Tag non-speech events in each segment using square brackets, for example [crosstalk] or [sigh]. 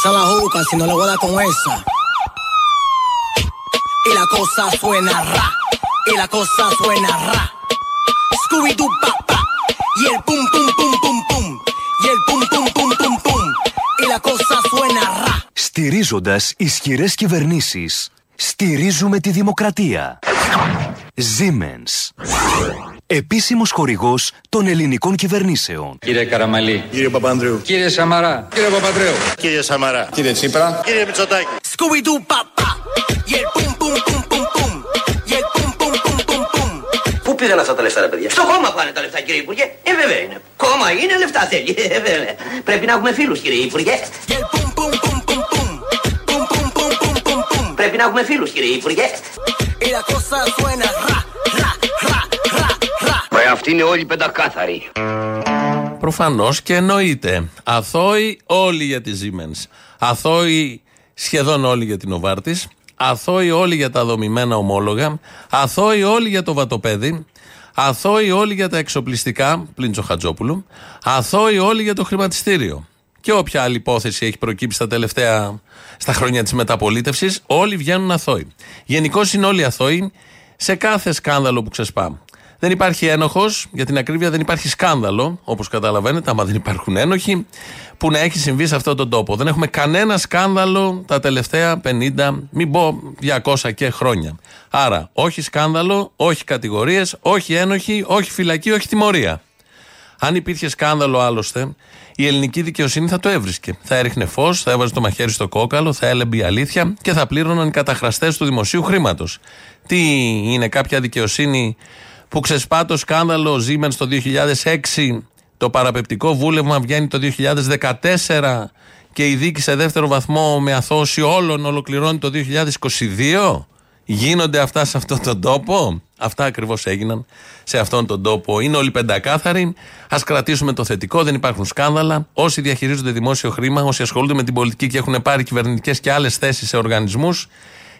pasa la juca si no le voy a dar con esa? Y la cosa suena ra, y la cosa suena ra. Scooby-Doo, pa, pa, y el pum, pum, pum, pum, pum, y el pum, pum, pum, pum, pum, y la cosa suena ra. Στηρίζοντας ισχυρές κυβερνήσεις, στηρίζουμε τη δημοκρατία. Siemens. Επίσημο χορηγό των ελληνικών κυβερνήσεων. Κύριε Καραμαλή. Κύριε Παπανδρέου. Κύριε Σαμαρά. Κύριε Παπανδρέου. Κύριε Σαμαρά. Κύριε Τσίπρα. Κύριε Μητσοτάκη. Σκουβιντού παπά. Πού πήγαν αυτά τα λεφτά, ρε παιδιά. Στο κόμμα πάνε τα λεφτά, κύριε Υπουργέ. Ε, βέβαια είναι. Κόμμα είναι, λεφτά θέλει. Ε, βέβαια. Πρέπει να έχουμε φίλου, κύριε Υπουργέ. Πρέπει να έχουμε φίλου, κύριε Υπουργέ. Η αυτοί είναι όλοι πεντακάθαροι. Προφανώς και εννοείται. Αθώοι όλοι για τη Siemens. Αθώοι σχεδόν όλοι για την Νοβάρτη. Αθώοι όλοι για τα δομημένα ομόλογα. Αθώοι όλοι για το βατοπέδι. Αθώοι όλοι για τα εξοπλιστικά, πλην Τσοχατζόπουλου. Αθώοι όλοι για το χρηματιστήριο. Και όποια άλλη υπόθεση έχει προκύψει στα τελευταία, στα χρόνια της μεταπολίτευσης, όλοι βγαίνουν αθώοι. Γενικώς είναι όλοι αθώοι σε κάθε σκάνδαλο που ξεσπά. Δεν υπάρχει ένοχος, για την ακρίβεια δεν υπάρχει σκάνδαλο, όπως καταλαβαίνετε, άμα δεν υπάρχουν ένοχοι, που να έχει συμβεί σε αυτόν τον τόπο. Δεν έχουμε κανένα σκάνδαλο τα τελευταία 50, μην πω 200 και χρόνια. Άρα, όχι σκάνδαλο, όχι κατηγορίες, όχι ένοχοι, όχι φυλακή, όχι τιμωρία. Αν υπήρχε σκάνδαλο άλλωστε, η ελληνική δικαιοσύνη θα το έβρισκε. Θα έριχνε φως, θα έβαζε το μαχαίρι στο κόκαλο, θα έλεγε η αλήθεια και θα πλήρωναν οι καταχραστές του δημοσίου χρήματος. Τι είναι κάποια δικαιοσύνη που ξεσπά το σκάνδαλο Siemens το 2006, το παραπεπτικό βούλευμα βγαίνει το 2014 και η δίκη σε δεύτερο βαθμό με αθώωση όλων ολοκληρώνει το 2022. Γίνονται αυτά σε αυτόν τον τόπο; Αυτά ακριβώς έγιναν σε αυτόν τον τόπο. Είναι όλοι πεντακάθαροι. Α κρατήσουμε το θετικό, δεν υπάρχουν σκάνδαλα. Όσοι διαχειρίζονται δημόσιο χρήμα, όσοι ασχολούνται με την πολιτική και έχουν πάρει κυβερνητικές και άλλες θέσεις σε οργανισμούς,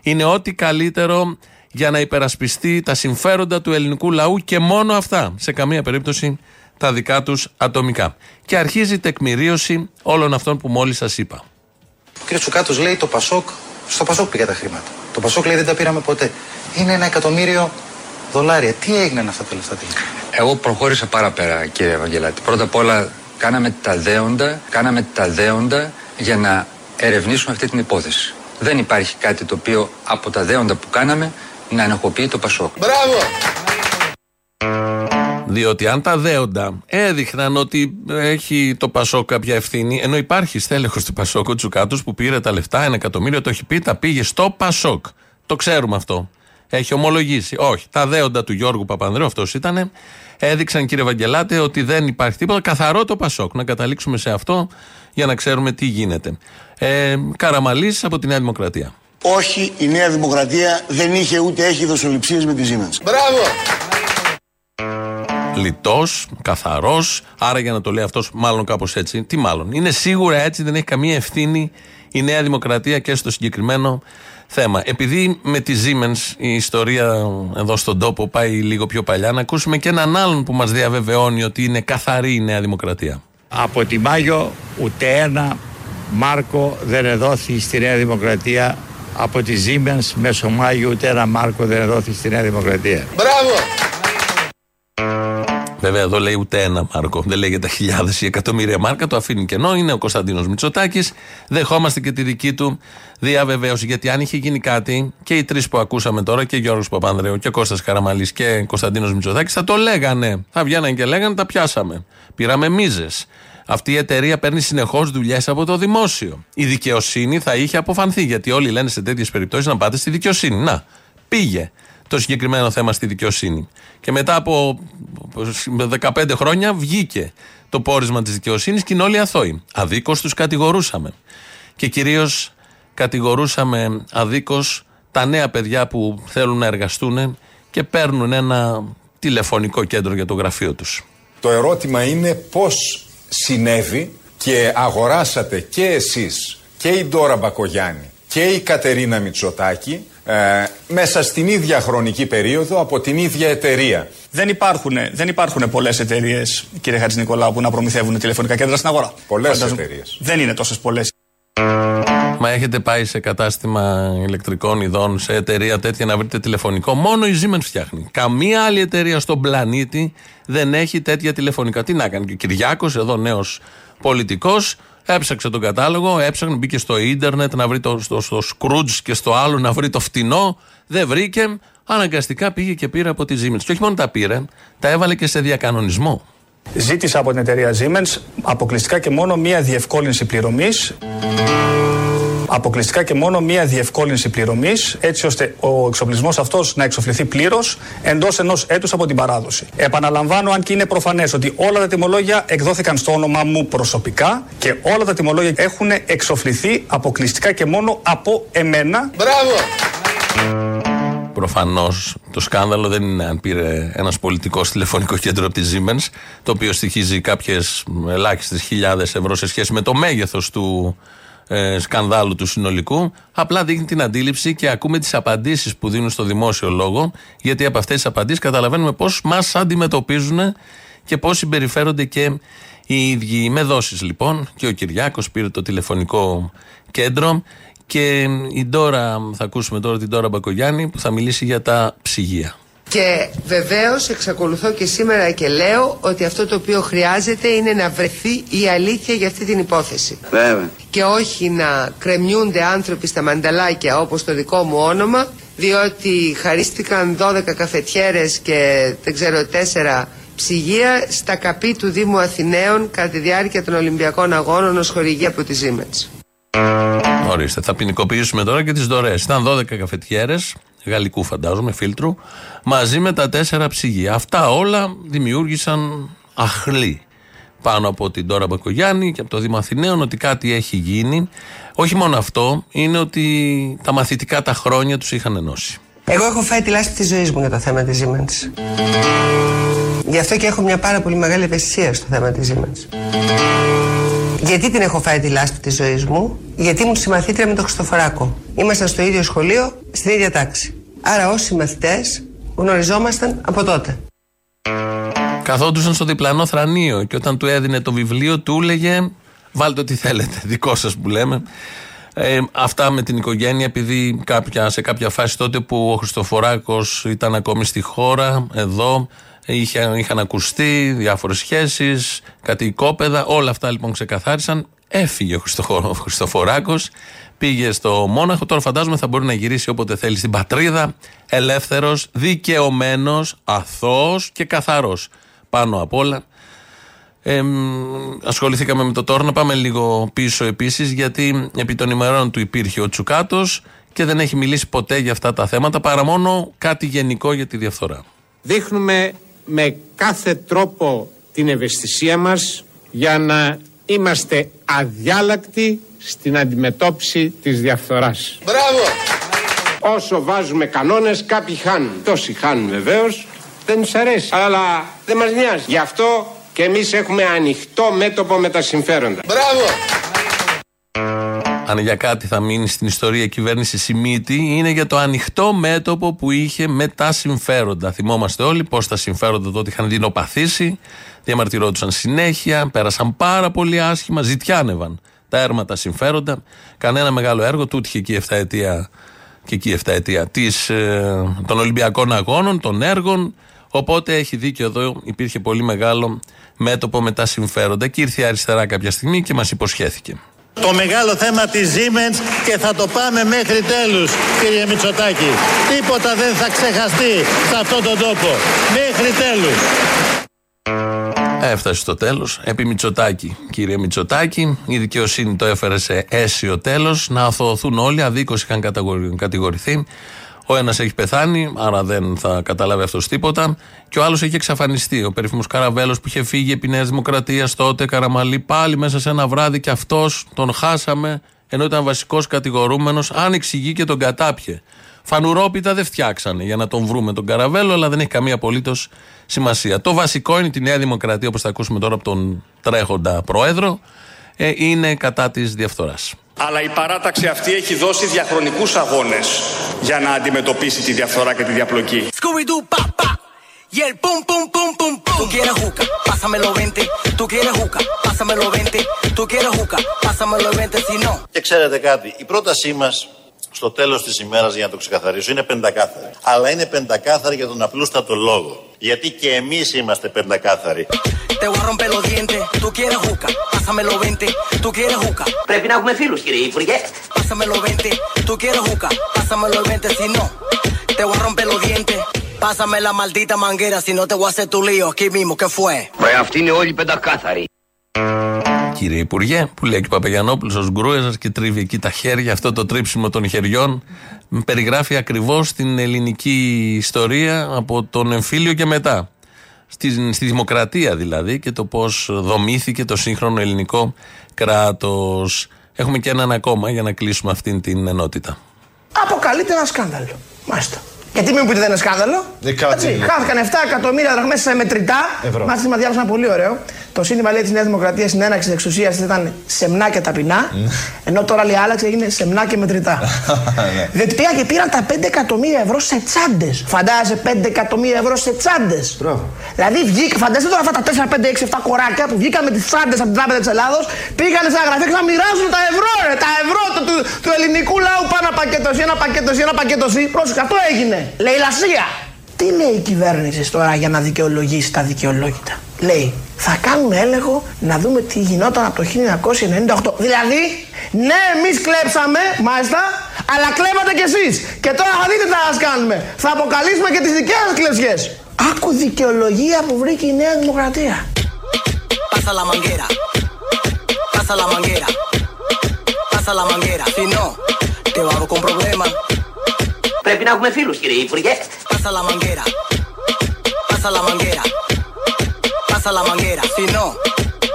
είναι ό,τι καλύτερο για να υπερασπιστεί τα συμφέροντα του ελληνικού λαού και μόνο αυτά. Σε καμία περίπτωση τα δικά τους ατομικά. Και αρχίζει η τεκμηρίωση όλων αυτών που μόλις σας είπα. Ο κ. Τσουκάτος λέει το Πασόκ, στο Πασόκ πήγα τα χρήματα. Το Πασόκ λέει δεν τα πήραμε ποτέ. Είναι ένα εκατομμύριο δολάρια. Τι έγιναν αυτά τα λεφτά τελικά. Εγώ προχώρησα πάρα πέρα, κύριε Ευαγγελάτη. Πρώτα απ' όλα, κάναμε τα δέοντα, κάναμε τα δέοντα για να ερευνήσουμε αυτή την υπόθεση. Δεν υπάρχει κάτι το οποίο από τα δέοντα που κάναμε να ενοχοποιεί το Πασόκ. Μπράβο. Διότι αν τα δέοντα έδειχναν ότι έχει το Πασόκ κάποια ευθύνη, ενώ υπάρχει στέλεχος του Πασόκ ο Τσουκάτος που πήρε τα λεφτά, ένα εκατομμύριο, το έχει πει, τα πήγε στο Πασόκ. Το ξέρουμε αυτό. Έχει ομολογήσει. Όχι. Τα δέοντα του Γιώργου Παπανδρέου, αυτός ήταν, έδειξαν κύριε Βαγγελάτε ότι δεν υπάρχει τίποτα. Καθαρό το Πασόκ. Να καταλήξουμε σε αυτό για να ξέρουμε τι γίνεται. Ε, Καραμαλής από τη Νέα Δημοκρατία. Όχι, η Νέα Δημοκρατία δεν είχε ούτε έχει δοσοληψίες με τη Siemens. Μπράβο. Λιτός, καθαρός. Άρα για να το λέει αυτός, μάλλον κάπως έτσι. Τι μάλλον. Είναι σίγουρα έτσι, δεν έχει καμία ευθύνη η Νέα Δημοκρατία και στο συγκεκριμένο θέμα. Επειδή με τη Siemens η ιστορία εδώ στον τόπο πάει λίγο πιο παλιά, να ακούσουμε και έναν άλλον που μας διαβεβαιώνει ότι είναι καθαρή η Νέα Δημοκρατία. Από τη Μάγιο ούτε ένα μάρκο δεν εδόθη στη Νέα Δημοκρατία από τη Siemens μέσω Μάγιο ούτε ένα μάρκο δεν εδόθη στη Νέα Δημοκρατία. Μπράβο. Βέβαια εδώ λέει ούτε ένα μάρκο. Δεν λέει για τα χιλιάδες ή εκατομμύρια μάρκα. Το αφήνει κενό. Είναι ο Κωνσταντίνος Μητσοτάκης. Δεχόμαστε και τη δική του διαβεβαίωση. Γιατί αν είχε γίνει κάτι και οι τρεις που ακούσαμε τώρα, και Γιώργος Παπανδρέου και Κώστας Καραμαλής και Κωνσταντίνος Μητσοτάκης, θα το λέγανε. Θα βγαίνανε και λέγανε τα πιάσαμε. Πήραμε μίζες. Αυτή η εταιρεία παίρνει συνεχώς δουλειές από το δημόσιο. Η δικαιοσύνη θα είχε αποφανθεί. Γιατί όλοι λένε σε τέτοιες περιπτώσεις να πάτε στη δικαιοσύνη. Να, πήγε το συγκεκριμένο θέμα στη δικαιοσύνη. Και μετά από 15 χρόνια βγήκε το πόρισμα της δικαιοσύνης και είναι όλοι αθώοι. Αδίκως τους κατηγορούσαμε. Και κυρίως κατηγορούσαμε αδίκως τα νέα παιδιά που θέλουν να εργαστούν και παίρνουν ένα τηλεφωνικό κέντρο για το γραφείο τους. Το ερώτημα είναι πώς συνέβη και αγοράσατε και εσείς και η Ντόρα Μπακογιάννη και η Κατερίνα Μητσοτάκη ε, μέσα στην ίδια χρονική περίοδο από την ίδια εταιρεία. Δεν υπάρχουν, δεν υπάρχουν πολλές εταιρείες, κύριε Χατζη Νικολάου, που να προμηθεύουν τηλεφωνικά κέντρα στην αγορά. Πολλές Φαντάζομαι- εταιρείες. Δεν είναι τόσες πολλές. Μα έχετε πάει σε κατάστημα ηλεκτρικών ειδών, σε εταιρεία τέτοια να βρείτε τηλεφωνικό. Μόνο η Siemens φτιάχνει. Καμία άλλη εταιρεία στον πλανήτη δεν έχει τέτοια τηλεφωνικά. Τι να κάνει και ο Κυριάκος, εδώ νέος πολιτικός, έψαξε τον κατάλογο, έψαχνε, μπήκε στο ίντερνετ να βρει το, στο, στο Scrooge και στο άλλο να βρει το φτηνό. Δεν βρήκε. Αναγκαστικά πήγε και πήρε από τη Siemens. Και όχι μόνο τα πήρε, τα έβαλε και σε διακανονισμό. Ζήτησα από την εταιρεία Siemens αποκλειστικά και μόνο μία διευκόλυνση πληρωμής αποκλειστικά και μόνο μία διευκόλυνση πληρωμής, έτσι ώστε ο εξοπλισμός αυτός να εξοφληθεί πλήρως εντός ενός έτους από την παράδοση. Επαναλαμβάνω, αν και είναι προφανές, ότι όλα τα τιμολόγια εκδόθηκαν στο όνομά μου προσωπικά και όλα τα τιμολόγια έχουν εξοφληθεί αποκλειστικά και μόνο από εμένα. Μπράβο! Προφανώς το σκάνδαλο δεν είναι αν πήρε ένας πολιτικός τηλεφωνικό κέντρο από τη Siemens, το οποίο στοιχίζει κάποιες ελάχιστες χιλιάδες ευρώ σε σχέση με το μέγεθος του ε, σκανδάλου του συνολικού. Απλά δείχνει την αντίληψη και ακούμε τις απαντήσεις που δίνουν στο δημόσιο λόγο, γιατί από αυτές τις απαντήσεις καταλαβαίνουμε πώς μας αντιμετωπίζουν και πώς συμπεριφέρονται και οι ίδιοι. Με δόσεις λοιπόν, και ο Κυριάκος πήρε το τηλεφωνικό κέντρο και η Ντόρα, θα ακούσουμε τώρα την Ντόρα Μπακογιάννη που θα μιλήσει για τα ψυγεία. Και βεβαίως εξακολουθώ και σήμερα και λέω ότι αυτό το οποίο χρειάζεται είναι να βρεθεί η αλήθεια για αυτή την υπόθεση. Βέβαια. Και όχι να κρεμιούνται άνθρωποι στα μανταλάκια όπως το δικό μου όνομα, διότι χαρίστηκαν 12 καφετιέρες και δεν ξέρω 4 ψυγεία στα καπί του Δήμου Αθηναίων κατά τη διάρκεια των Ολυμπιακών Αγώνων ως χορηγία από τη Siemens. Ορίστε, θα ποινικοποιήσουμε τώρα και τις δωρεέ. Ήταν 12 καφετιέρες, γαλλικού φαντάζομαι, φίλτρου, μαζί με τα τέσσερα ψυγεία. Αυτά όλα δημιούργησαν αχλή πάνω από την Τώρα Μπακογιάννη και από το Δήμο Αθηναίων ότι κάτι έχει γίνει. Όχι μόνο αυτό, είναι ότι τα μαθητικά τα χρόνια τους είχαν ενώσει. Εγώ έχω φάει τη λάσπη της ζωής μου για το θέμα της Siemens. Γι' αυτό και έχω μια πάρα πολύ μεγάλη ευαισθησία στο θέμα της Siemens. Γιατί την έχω φάει τη λάσπη της ζωής μου, γιατί ήμουν συμμαθήτρια με τον Χριστοφοράκο. Ήμασταν στο ίδιο σχολείο, στην ίδια τάξη. Άρα ως συμμαθητές γνωριζόμασταν από τότε. Καθόντουσαν στο διπλανό θρανείο και όταν του έδινε το βιβλίο του έλεγε βάλτε ό,τι θέλετε, [laughs] δικό σας που λέμε. Ε, αυτά με την οικογένεια επειδή κάποια, σε κάποια φάση τότε που ο Χριστοφοράκος ήταν ακόμη στη χώρα εδώ είχε, είχαν ακουστεί διάφορες σχέσεις κάτι οικόπεδα, όλα αυτά λοιπόν ξεκαθάρισαν. Έφυγε ο, Χριστο, ο Χριστοφοράκος πήγε στο Μόναχο. Τώρα φαντάζομαι θα μπορεί να γυρίσει όποτε θέλει στην πατρίδα ελεύθερος, δικαιωμένος αθώος και καθαρός πάνω απ' όλα ε, ασχοληθήκαμε με το τώρα να πάμε λίγο πίσω επίσης γιατί επί των ημερών του υπήρχε ο Τσουκάτος και δεν έχει μιλήσει ποτέ για αυτά τα θέματα παρά μόνο κάτι γενικό για τη διαφθορά. Δείχνουμε με κάθε τρόπο την ευαισθησία μας για να είμαστε αδιάλακτοι στην αντιμετώπιση της διαφθοράς. Μπράβο! Όσο βάζουμε κανόνες κάποιοι χάνουν. Τόσοι χάνουν βεβαίως, δεν τους αρέσει. Αλλά δεν μας νοιάζει. Γι' αυτό και εμείς έχουμε ανοιχτό μέτωπο με τα συμφέροντα. Μπράβο! αν για κάτι θα μείνει στην ιστορία η κυβέρνηση Σιμίτη, είναι για το ανοιχτό μέτωπο που είχε με τα συμφέροντα. Θυμόμαστε όλοι πώς τα συμφέροντα τότε είχαν δεινοπαθήσει, διαμαρτυρόντουσαν συνέχεια, πέρασαν πάρα πολύ άσχημα, ζητιάνευαν τα έρματα συμφέροντα. Κανένα μεγάλο έργο, τούτη είχε εκεί 7 ετία και εκεί 7 ετία της, ε, των Ολυμπιακών Αγώνων, των έργων. Οπότε έχει δίκιο εδώ, υπήρχε πολύ μεγάλο μέτωπο με τα συμφέροντα. Και ήρθε η αριστερά κάποια στιγμή και μας υποσχέθηκε. Το μεγάλο θέμα της Siemens και θα το πάμε μέχρι τέλους κύριε Μητσοτάκη. Τίποτα δεν θα ξεχαστεί σε αυτόν τον τόπο. Μέχρι τέλους. Έφτασε στο τέλος. Επί Μητσοτάκη, κύριε Μητσοτάκη, η δικαιοσύνη το έφερε σε αίσιο τέλος. Να αθωωωθούν όλοι. Αδίκως είχαν κατηγορηθεί. Ο ένας έχει πεθάνει, άρα δεν θα καταλάβει αυτός τίποτα. Και ο άλλος έχει εξαφανιστεί. Ο περίφημος Καραβέλος που είχε φύγει επί Νέας Δημοκρατίας τότε, Καραμαλή, πάλι μέσα σε ένα βράδυ και αυτός τον χάσαμε, ενώ ήταν βασικός κατηγορούμενος. Αν εξηγεί και τον κατάπιε. Φανουρόπιτα δεν φτιάξανε για να τον βρούμε τον Καραβέλο, αλλά δεν έχει καμία απολύτως σημασία. Το βασικό είναι τη Νέα Δημοκρατία, όπως θα ακούσουμε τώρα από τον τρέχοντα πρόεδρο, ε, είναι κατά της διαφθοράς. Αλλά η παράταξη αυτή έχει δώσει διαχρονικούς αγώνες για να αντιμετωπίσει τη διαφθορά και τη διαπλοκή. Scooby-Doo, pa, pa. y el pum pum pum pum pum. Tú quieres juca, pásamelo 20. Tú quieres juca, pásamelo 20. Tú quieres juca, pásamelo 20 si no. Και ξέρετε κάτι, η πρότασή μας στο τέλος της ημέρας, για να το ξεκαθαρίσω, είναι πεντακάθαρη. Αλλά είναι πεντακάθαρη για τον απλούστατο λόγο. Γιατί και εμείς είμαστε πεντακάθαροι. Te voy a romper los dientes. Tú quieres juca, pásamelo 20. Tú quieres juca, Πρέπει να έχουμε φίλους κύριε Υπουργέ. pásamelo 20. Tú quieres juca, pásamelo 20 si no. Te voy a romper los dientes. Pásame la maldita manguera si no te voy a hacer tu lío aquí mismo. ¿Qué fue? Ρε αυτοί είναι όλοι πεντακάθαροι. Κύριε Υπουργέ, που λέει και ο Παπαγιανόπουλος ω γκρούεζας και τρίβει εκεί τα χέρια, αυτό το τρίψιμο των χεριών, περιγράφει ακριβώς την ελληνική ιστορία από τον εμφύλιο και μετά. Στη, στη δημοκρατία δηλαδή και το πώς δομήθηκε το σύγχρονο ελληνικό κράτος. Έχουμε και έναν ακόμα για να κλείσουμε αυτήν την ενότητα. Αποκαλείται ένα σκάνδαλο. Μάλιστα. Γιατί μην μου πείτε δεν είναι σκάνδαλο. Δεν κάτι Έτσι, είναι. χάθηκαν 7 εκατομμύρια δραχμές σε μετρητά. Ευρώ. Μάλιστα, μα διάβασα ένα πολύ ωραίο. Το σύνθημα λέει τη Νέα Δημοκρατία στην έναξη της εξουσίας ήταν σεμνά και ταπεινά. ενώ τώρα λέει άλλαξε έγινε σεμνά και μετρητά. [laughs] Ναι. Διότι πήγαν και πήραν τα 5 εκατομμύρια ευρώ σε τσάντες. Φαντάζεσαι 5 εκατομμύρια ευρώ σε τσάντες. Δηλαδή βγήκα, φαντάζεσαι τώρα αυτά τα 4, 5, 6, 7 κοράκια που βγήκαν με τις τσάντες από την Τράπεζα της Ελλάδος, πήγαν σε ένα γραφείο και να μοιράζουν τα ευρώ, ρε, τα ευρώ του, του, του ελληνικού λαού πάνω ένα πακέτο εσύ, ένα πακέτο εσύ, ένα πακέτο εσύ. Πρόσεχε, αυτό έγινε. Λέει λασία. Τι λέει η κυβέρνηση τώρα για να δικαιολογήσει τα δικαιολόγητα; Λέει, θα κάνουμε έλεγχο να δούμε τι γινόταν από το 1998. Δηλαδή, ναι, εμείς κλέψαμε, μάλιστα, αλλά κλέβατε κι εσείς. Και τώρα θα δείτε τι θα σας κάνουμε. Θα αποκαλύψουμε και τις δικές σας κλεψιές. Άκου δικαιολογία που βρήκε η Νέα Δημοκρατία. Pasa la manguera. Pasa la manguera. Pasa la manguera. Si no, te vamos con problemas. Πρέπει να έχουμε φίλους κύριε Υπουργέ. Pasa la manguera. Pasa la manguera. Pasa la manguera. Si no,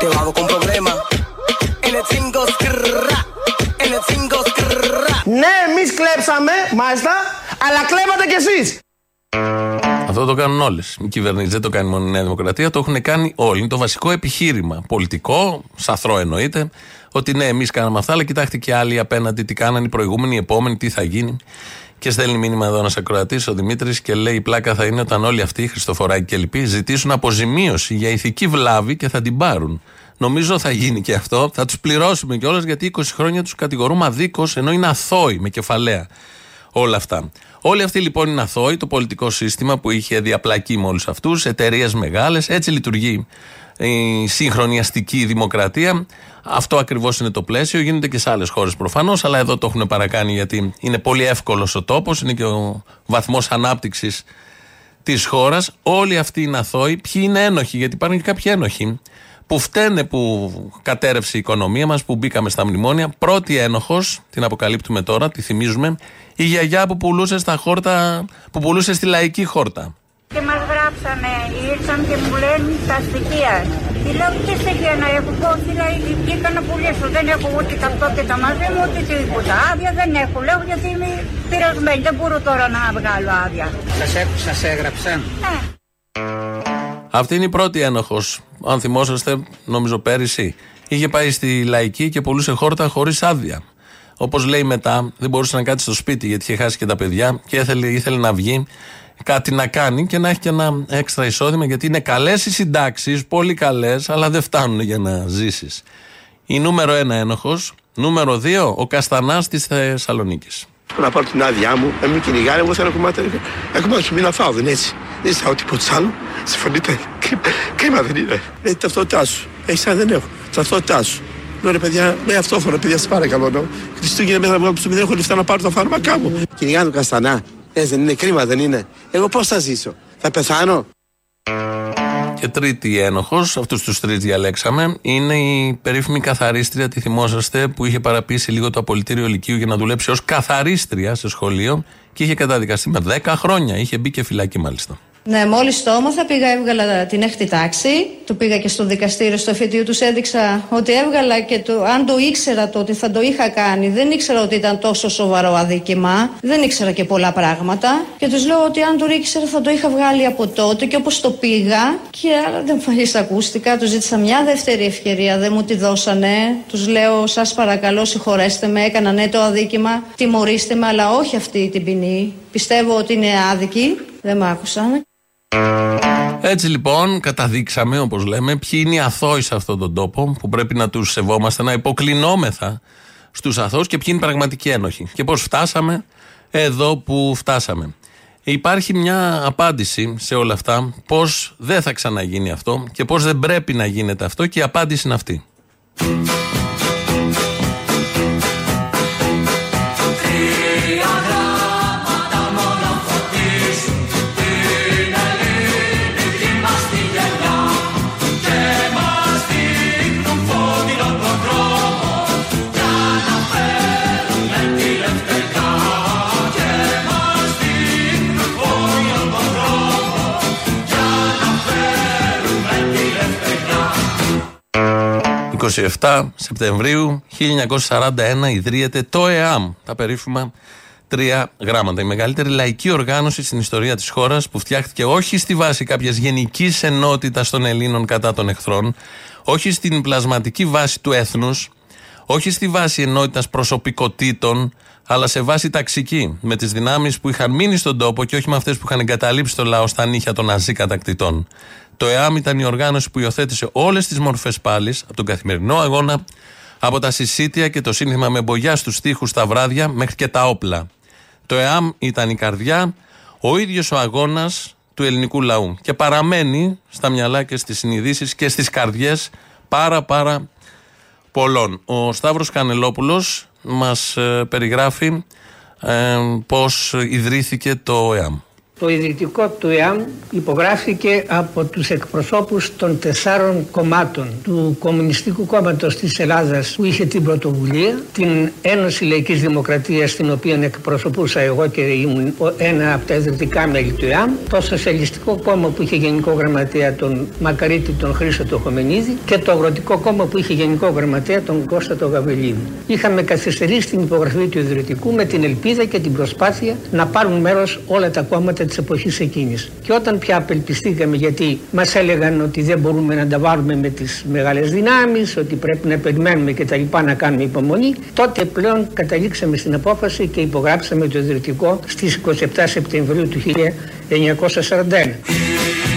te vamos con problemas. En el cinco skrrra. En el cinco skrrra. Ναι, εμείς κλέψαμε, μάλιστα, αλλά κλέβατε κι εσείς. Αυτό το κάνουν όλες. Οι κυβερνήσεις δεν το κάνει μόνο η Νέα Δημοκρατία, το έχουν κάνει όλοι. Είναι το βασικό επιχείρημα. Πολιτικό, σαθρό εννοείται, ότι ναι, εμείς κάναμε αυτά, αλλά κοιτάξτε και άλλοι απέναντι τι κάνανε οι προηγούμενοι, οι επόμενοι, τι θα γίνει. Και στέλνει μήνυμα εδώ ένας ακροατής, ο Δημήτρης, και λέει: Η πλάκα θα είναι όταν όλοι αυτοί, Χριστοφοράκη και λοιποί, ζητήσουν αποζημίωση για ηθική βλάβη και θα την πάρουν. Νομίζω θα γίνει και αυτό. Θα τους πληρώσουμε κιόλας γιατί 20 χρόνια τους κατηγορούμε αδίκως ενώ είναι αθώοι με κεφαλαία όλα αυτά. Όλοι αυτοί λοιπόν είναι αθώοι, το πολιτικό σύστημα που είχε διαπλακεί με όλους αυτούς, εταιρείες μεγάλες, έτσι λειτουργεί η σύγχρονη αστική δημοκρατία. Αυτό ακριβώς είναι το πλαίσιο. Γίνεται και σε άλλες χώρες προφανώς, αλλά εδώ το έχουν παρακάνει γιατί είναι πολύ εύκολος ο τόπος, είναι και ο βαθμός ανάπτυξης της χώρας. Όλοι αυτοί είναι αθώοι. Ποιοι είναι ένοχοι, γιατί υπάρχουν και κάποιοι ένοχοι που φταίνε που κατέρευσε η οικονομία μας, που μπήκαμε στα μνημόνια. Πρώτη ένοχος, την αποκαλύπτουμε τώρα, τη θυμίζουμε, η γιαγιά που πουλούσε στα χόρτα, που πουλούσε στη λαϊκή χόρτα. Και μας γράψανε, ήρθαν και μου λένε τα στοιχεία. Τι λέω, τι στοιχεία να έχω, πω, τι λέει, βγήκα να πουλήσω, δεν έχω ούτε ταυτότητα μαζί μου, ούτε τίποτα. Άδεια δεν έχω, λέω, γιατί είμαι πειρασμένη, δεν μπορώ τώρα να βγάλω άδεια. Σας, έ- σας έγραψαν. Ναι. Αυτή είναι η πρώτη ένοχος. Αν θυμόσαστε, νομίζω πέρυσι, είχε πάει στη λαϊκή και πουλούσε χόρτα χωρίς άδεια. Όπως λέει μετά, δεν μπορούσε να κάτσει στο σπίτι γιατί είχε χάσει και τα παιδιά και ήθελε, ήθελε να βγει κάτι να κάνει και να έχει και ένα έξτρα εισόδημα γιατί είναι καλές οι συντάξεις, πολύ καλές, αλλά δεν φτάνουν για να ζήσεις. Η νούμερο ένα ένοχος. Νούμερο δύο, ο Καστανάς της Θεσσαλονίκης. Να πάρω την άδειά μου, να μην κυνηγάνε, εγώ θέλω κομμάτι. Ακόμα σου να φάω, δεν είναι έτσι. Δεν ζητάω τίποτα άλλο. Συμφωνείτε. Κρίμα, κρίμα δεν είναι. Ε, ταυτότητά σου. Έχεις αν δεν έχω. Ταυτότητά σου. Λέω ρε παιδιά, με αυτόφωνο, παιδιά, σα παρακαλώ. Ναι. Χριστούγεννα μέσα από το δεν έχω λεφτά να πάρω τα φάρμακά μου. Κυνηγάνε καστανά. Ε, δεν είναι κρίμα, δεν είναι. Εγώ πώς θα ζήσω. Θα πεθάνω; Και τρίτη ένοχος, αυτούς τους τρεις διαλέξαμε, είναι η περίφημη καθαρίστρια, τη θυμόσαστε, που είχε παραπείσει λίγο το απολυτήριο Λυκείου για να δουλέψει ως καθαρίστρια σε σχολείο και είχε καταδικαστεί με 10 χρόνια. Είχε μπει και φυλακή μάλιστα. Ναι, μόλις το έμαθα, πήγα, έβγαλα την έκτη τάξη. Το πήγα και στο δικαστήριο, στο εφετείο τους έδειξα ότι έβγαλα και το, αν το ήξερα το ότι θα το είχα κάνει. Δεν ήξερα ότι ήταν τόσο σοβαρό αδίκημα. Δεν ήξερα και πολλά πράγματα. Και τους λέω ότι αν το ήξερα θα το είχα βγάλει από τότε και όπως το πήγα. Και άλλα δεν μου [laughs] ακούστηκα. Τους ζήτησα μια δεύτερη ευκαιρία, δεν μου τη δώσανε. Τους λέω, σας παρακαλώ, συγχωρέστε με, έκανα ναι το αδίκημα. Τιμωρήστε με, αλλά όχι αυτή την ποινή. Πιστεύω ότι είναι άδικη. Δεν μ' άκουσαν. Έτσι λοιπόν καταδείξαμε όπως λέμε ποιοι είναι οι αθώοι σε αυτόν τον τόπο που πρέπει να τους σεβόμαστε, να υποκλεινόμεθα στους αθώους και ποιοι είναι πραγματικοί ένοχοι και πώς φτάσαμε εδώ που φτάσαμε. Υπάρχει μια απάντηση σε όλα αυτά πώς δεν θα ξαναγίνει αυτό και πώς δεν πρέπει να γίνεται αυτό και η απάντηση είναι αυτή. ...27 Σεπτεμβρίου 1941 ιδρύεται το ΕΑΜ, τα περίφημα τρία γράμματα. Η μεγαλύτερη λαϊκή οργάνωση στην ιστορία της χώρας που φτιάχτηκε όχι στη βάση κάποιας γενικής ενότητας των Ελλήνων κατά των εχθρών, όχι στην πλασματική βάση του έθνους, όχι στη βάση ενότητας προσωπικότητων, αλλά σε βάση ταξική, με τις δυνάμεις που είχαν μείνει στον τόπο και όχι με αυτές που είχαν εγκαταλείψει το λαό στα νύχια των ναζί κατακτητών. Το ΕΑΜ ήταν η οργάνωση που υιοθέτησε όλες τις μορφές πάλι, από τον καθημερινό αγώνα, από τα συσίτια και το σύνθημα με μπογιά στους τοίχου στα βράδια μέχρι και τα όπλα. Το ΕΑΜ ήταν η καρδιά, ο ίδιος ο αγώνας του ελληνικού λαού. Και παραμένει στα μυαλά και στις συνειδήσεις και στις καρδιές πάρα πάρα πολλών. Ο Σταύρος Κανελόπουλος μας ε, περιγράφει ε, πώς ιδρύθηκε το ΕΑΜ. Το ιδρυτικό του ΕΑΜ υπογράφηκε από τους εκπροσώπους των τεσσάρων κομμάτων του Κομμουνιστικού Κόμματος της Ελλάδας που είχε την πρωτοβουλία, την Ένωση Λαϊκής Δημοκρατίας την οποία εκπροσωπούσα εγώ και ήμουν ένα από τα ιδρυτικά μέλη του ΕΑΜ, το Σοσιαλιστικό Κόμμα που είχε γενικό γραμματέα τον Μακαρίτη τον Χρήστο τον Χομενίδη και το Αγροτικό Κόμμα που είχε γενικό γραμματέα τον Κώστα τον Γαβελίδη. Είχαμε καθυστερήσει την υπογραφή του ιδρυτικού με την ελπίδα και την προσπάθεια να πάρουν μέρος όλα τα κόμματα της εποχής εκείνης. Και όταν πια απελπιστήκαμε γιατί μας έλεγαν ότι δεν μπορούμε να τα βάλουμε με τις μεγάλες δυνάμεις, ότι πρέπει να περιμένουμε και τα λοιπά να κάνουμε υπομονή, τότε πλέον καταλήξαμε στην απόφαση και υπογράψαμε το ιδρυτικό στις 27 Σεπτεμβρίου του 1941.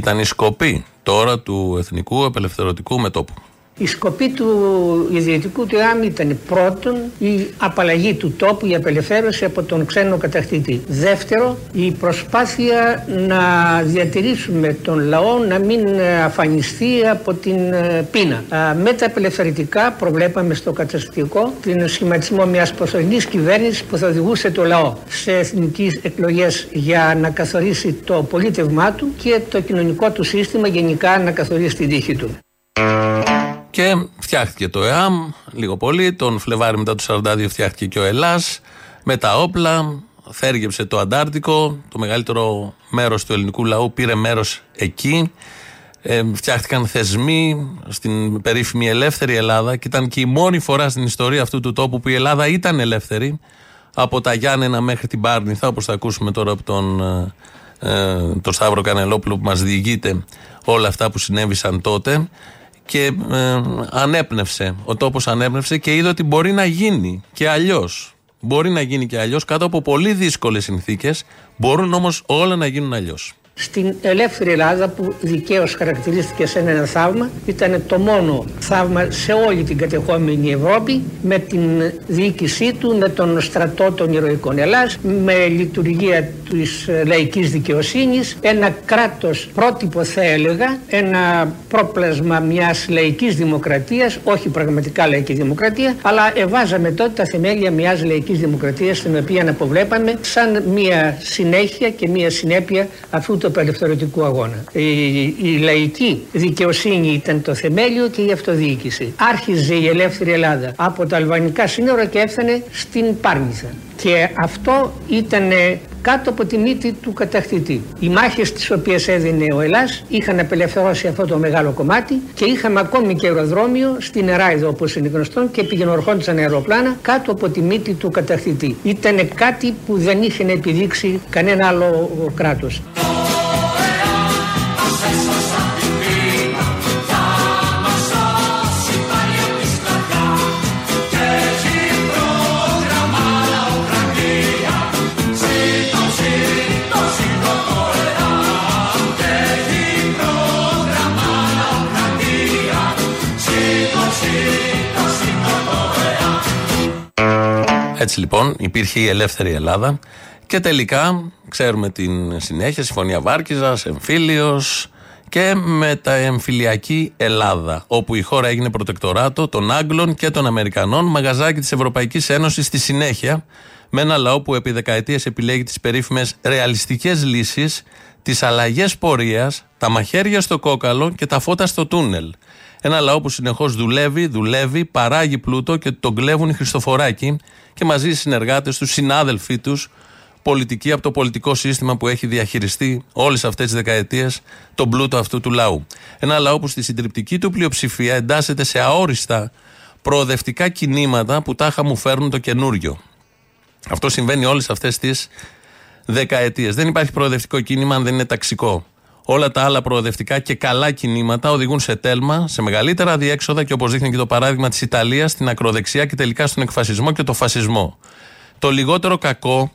Ήταν οι σκοποί τώρα του Εθνικού Απελευθερωτικού Μετόπου. Η σκοπή του ιδρυτικού του ΕΑΜ ήταν πρώτον η απαλλαγή του τόπου, η απελευθέρωση από τον ξένο κατακτητή. Δεύτερο, η προσπάθεια να διατηρήσουμε τον λαό να μην αφανιστεί από την ε, πείνα. Με τα απελευθερωτικά προβλέπαμε στο καταστατικό την σχηματισμό μιας προσωρινής κυβέρνησης που θα οδηγούσε το λαό σε εθνικές εκλογές για να καθορίσει το πολίτευμά του και το κοινωνικό του σύστημα γενικά να καθορίσει την τύχη του. Και φτιάχτηκε το ΕΑΜ, λίγο πολύ. Τον Φλεβάρι μετά το 42 φτιάχτηκε και ο Ελλάς με τα όπλα. Θέργεψε το Αντάρτικο. Το μεγαλύτερο μέρος του ελληνικού λαού πήρε μέρος εκεί. Ε, φτιάχτηκαν θεσμοί στην περίφημη ελεύθερη Ελλάδα και ήταν και η μόνη φορά στην ιστορία αυτού του τόπου που η Ελλάδα ήταν ελεύθερη από τα Γιάννενα μέχρι την Πάρνηθα όπως θα ακούσουμε τώρα από τον, ε, ε τον Σταύρο Κανελόπουλο που μας διηγείται όλα αυτά που συνέβησαν τότε και ε, ανέπνευσε. Ο τόπος ανέπνευσε και είδε ότι μπορεί να γίνει και αλλιώς. Μπορεί να γίνει και αλλιώς κάτω από πολύ δύσκολες συνθήκες. Μπορούν όμως όλα να γίνουν αλλιώς στην ελεύθερη Ελλάδα που δικαίως χαρακτηρίστηκε σε ένα θαύμα. Ήταν το μόνο θαύμα σε όλη την κατεχόμενη Ευρώπη με την διοίκησή του, με τον στρατό των ηρωικών Ελλάς, με λειτουργία της λαϊκής δικαιοσύνης, ένα κράτος πρότυπο θα έλεγα, ένα πρόπλασμα μιας λαϊκής δημοκρατίας, όχι πραγματικά λαϊκή δημοκρατία, αλλά εβάζαμε τότε τα θεμέλια μιας λαϊκής δημοκρατίας την οποία αποβλέπαμε σαν μια συνέχεια και μια συνέπεια αυτού του απελευθερωτικού αγώνα. Η, η λαϊκή δικαιοσύνη ήταν το θεμέλιο και η αυτοδιοίκηση. Άρχιζε η ελεύθερη Ελλάδα από τα αλβανικά σύνορα και έφτανε στην Πάρνηθα. Και αυτό ήταν κάτω από τη μύτη του κατακτητή. Οι μάχες τις οποίες έδινε ο Ελλάς είχαν απελευθερώσει αυτό το μεγάλο κομμάτι και είχαμε ακόμη και αεροδρόμιο στην Εράιδο όπως είναι γνωστόν και πήγαινε ορχόντουσαν αεροπλάνα κάτω από τη μύτη του κατακτητή. Ήταν κάτι που δεν είχε να επιδείξει κανένα άλλο κράτος. Έτσι λοιπόν υπήρχε η ελεύθερη Ελλάδα και τελικά ξέρουμε την συνέχεια, Συμφωνία Βάρκιζας, εμφύλιος και μεταεμφυλιακή Ελλάδα, όπου η χώρα έγινε προτεκτοράτο των Άγγλων και των Αμερικανών, μαγαζάκι της Ευρωπαϊκής Ένωσης στη συνέχεια, με ένα λαό που επί δεκαετίες επιλέγει τις περίφημες ρεαλιστικές λύσεις, τις αλλαγές πορείας, τα μαχαίρια στο κόκαλο και τα φώτα στο τούνελ. Ένα λαό που συνεχώς δουλεύει, δουλεύει, παράγει πλούτο και τον κλέβουν οι Χριστοφοράκοι και μαζί οι συνεργάτες τους, συνάδελφοί τους, πολιτικοί από το πολιτικό σύστημα που έχει διαχειριστεί όλες αυτές τις δεκαετίες τον πλούτο αυτού του λαού. Ένα λαό που στη συντριπτική του πλειοψηφία εντάσσεται σε αόριστα προοδευτικά κινήματα που τάχα μου φέρνουν το καινούριο. Αυτό συμβαίνει όλες αυτές τις δεκαετίες. Δεν υπάρχει προοδευτικό κίνημα αν δεν είναι ταξικό. Όλα τα άλλα προοδευτικά και καλά κινήματα οδηγούν σε τέλμα, σε μεγαλύτερα διέξοδα και όπως δείχνει και το παράδειγμα της Ιταλίας, στην ακροδεξιά και τελικά στον εκφασισμό και το φασισμό. Το λιγότερο κακό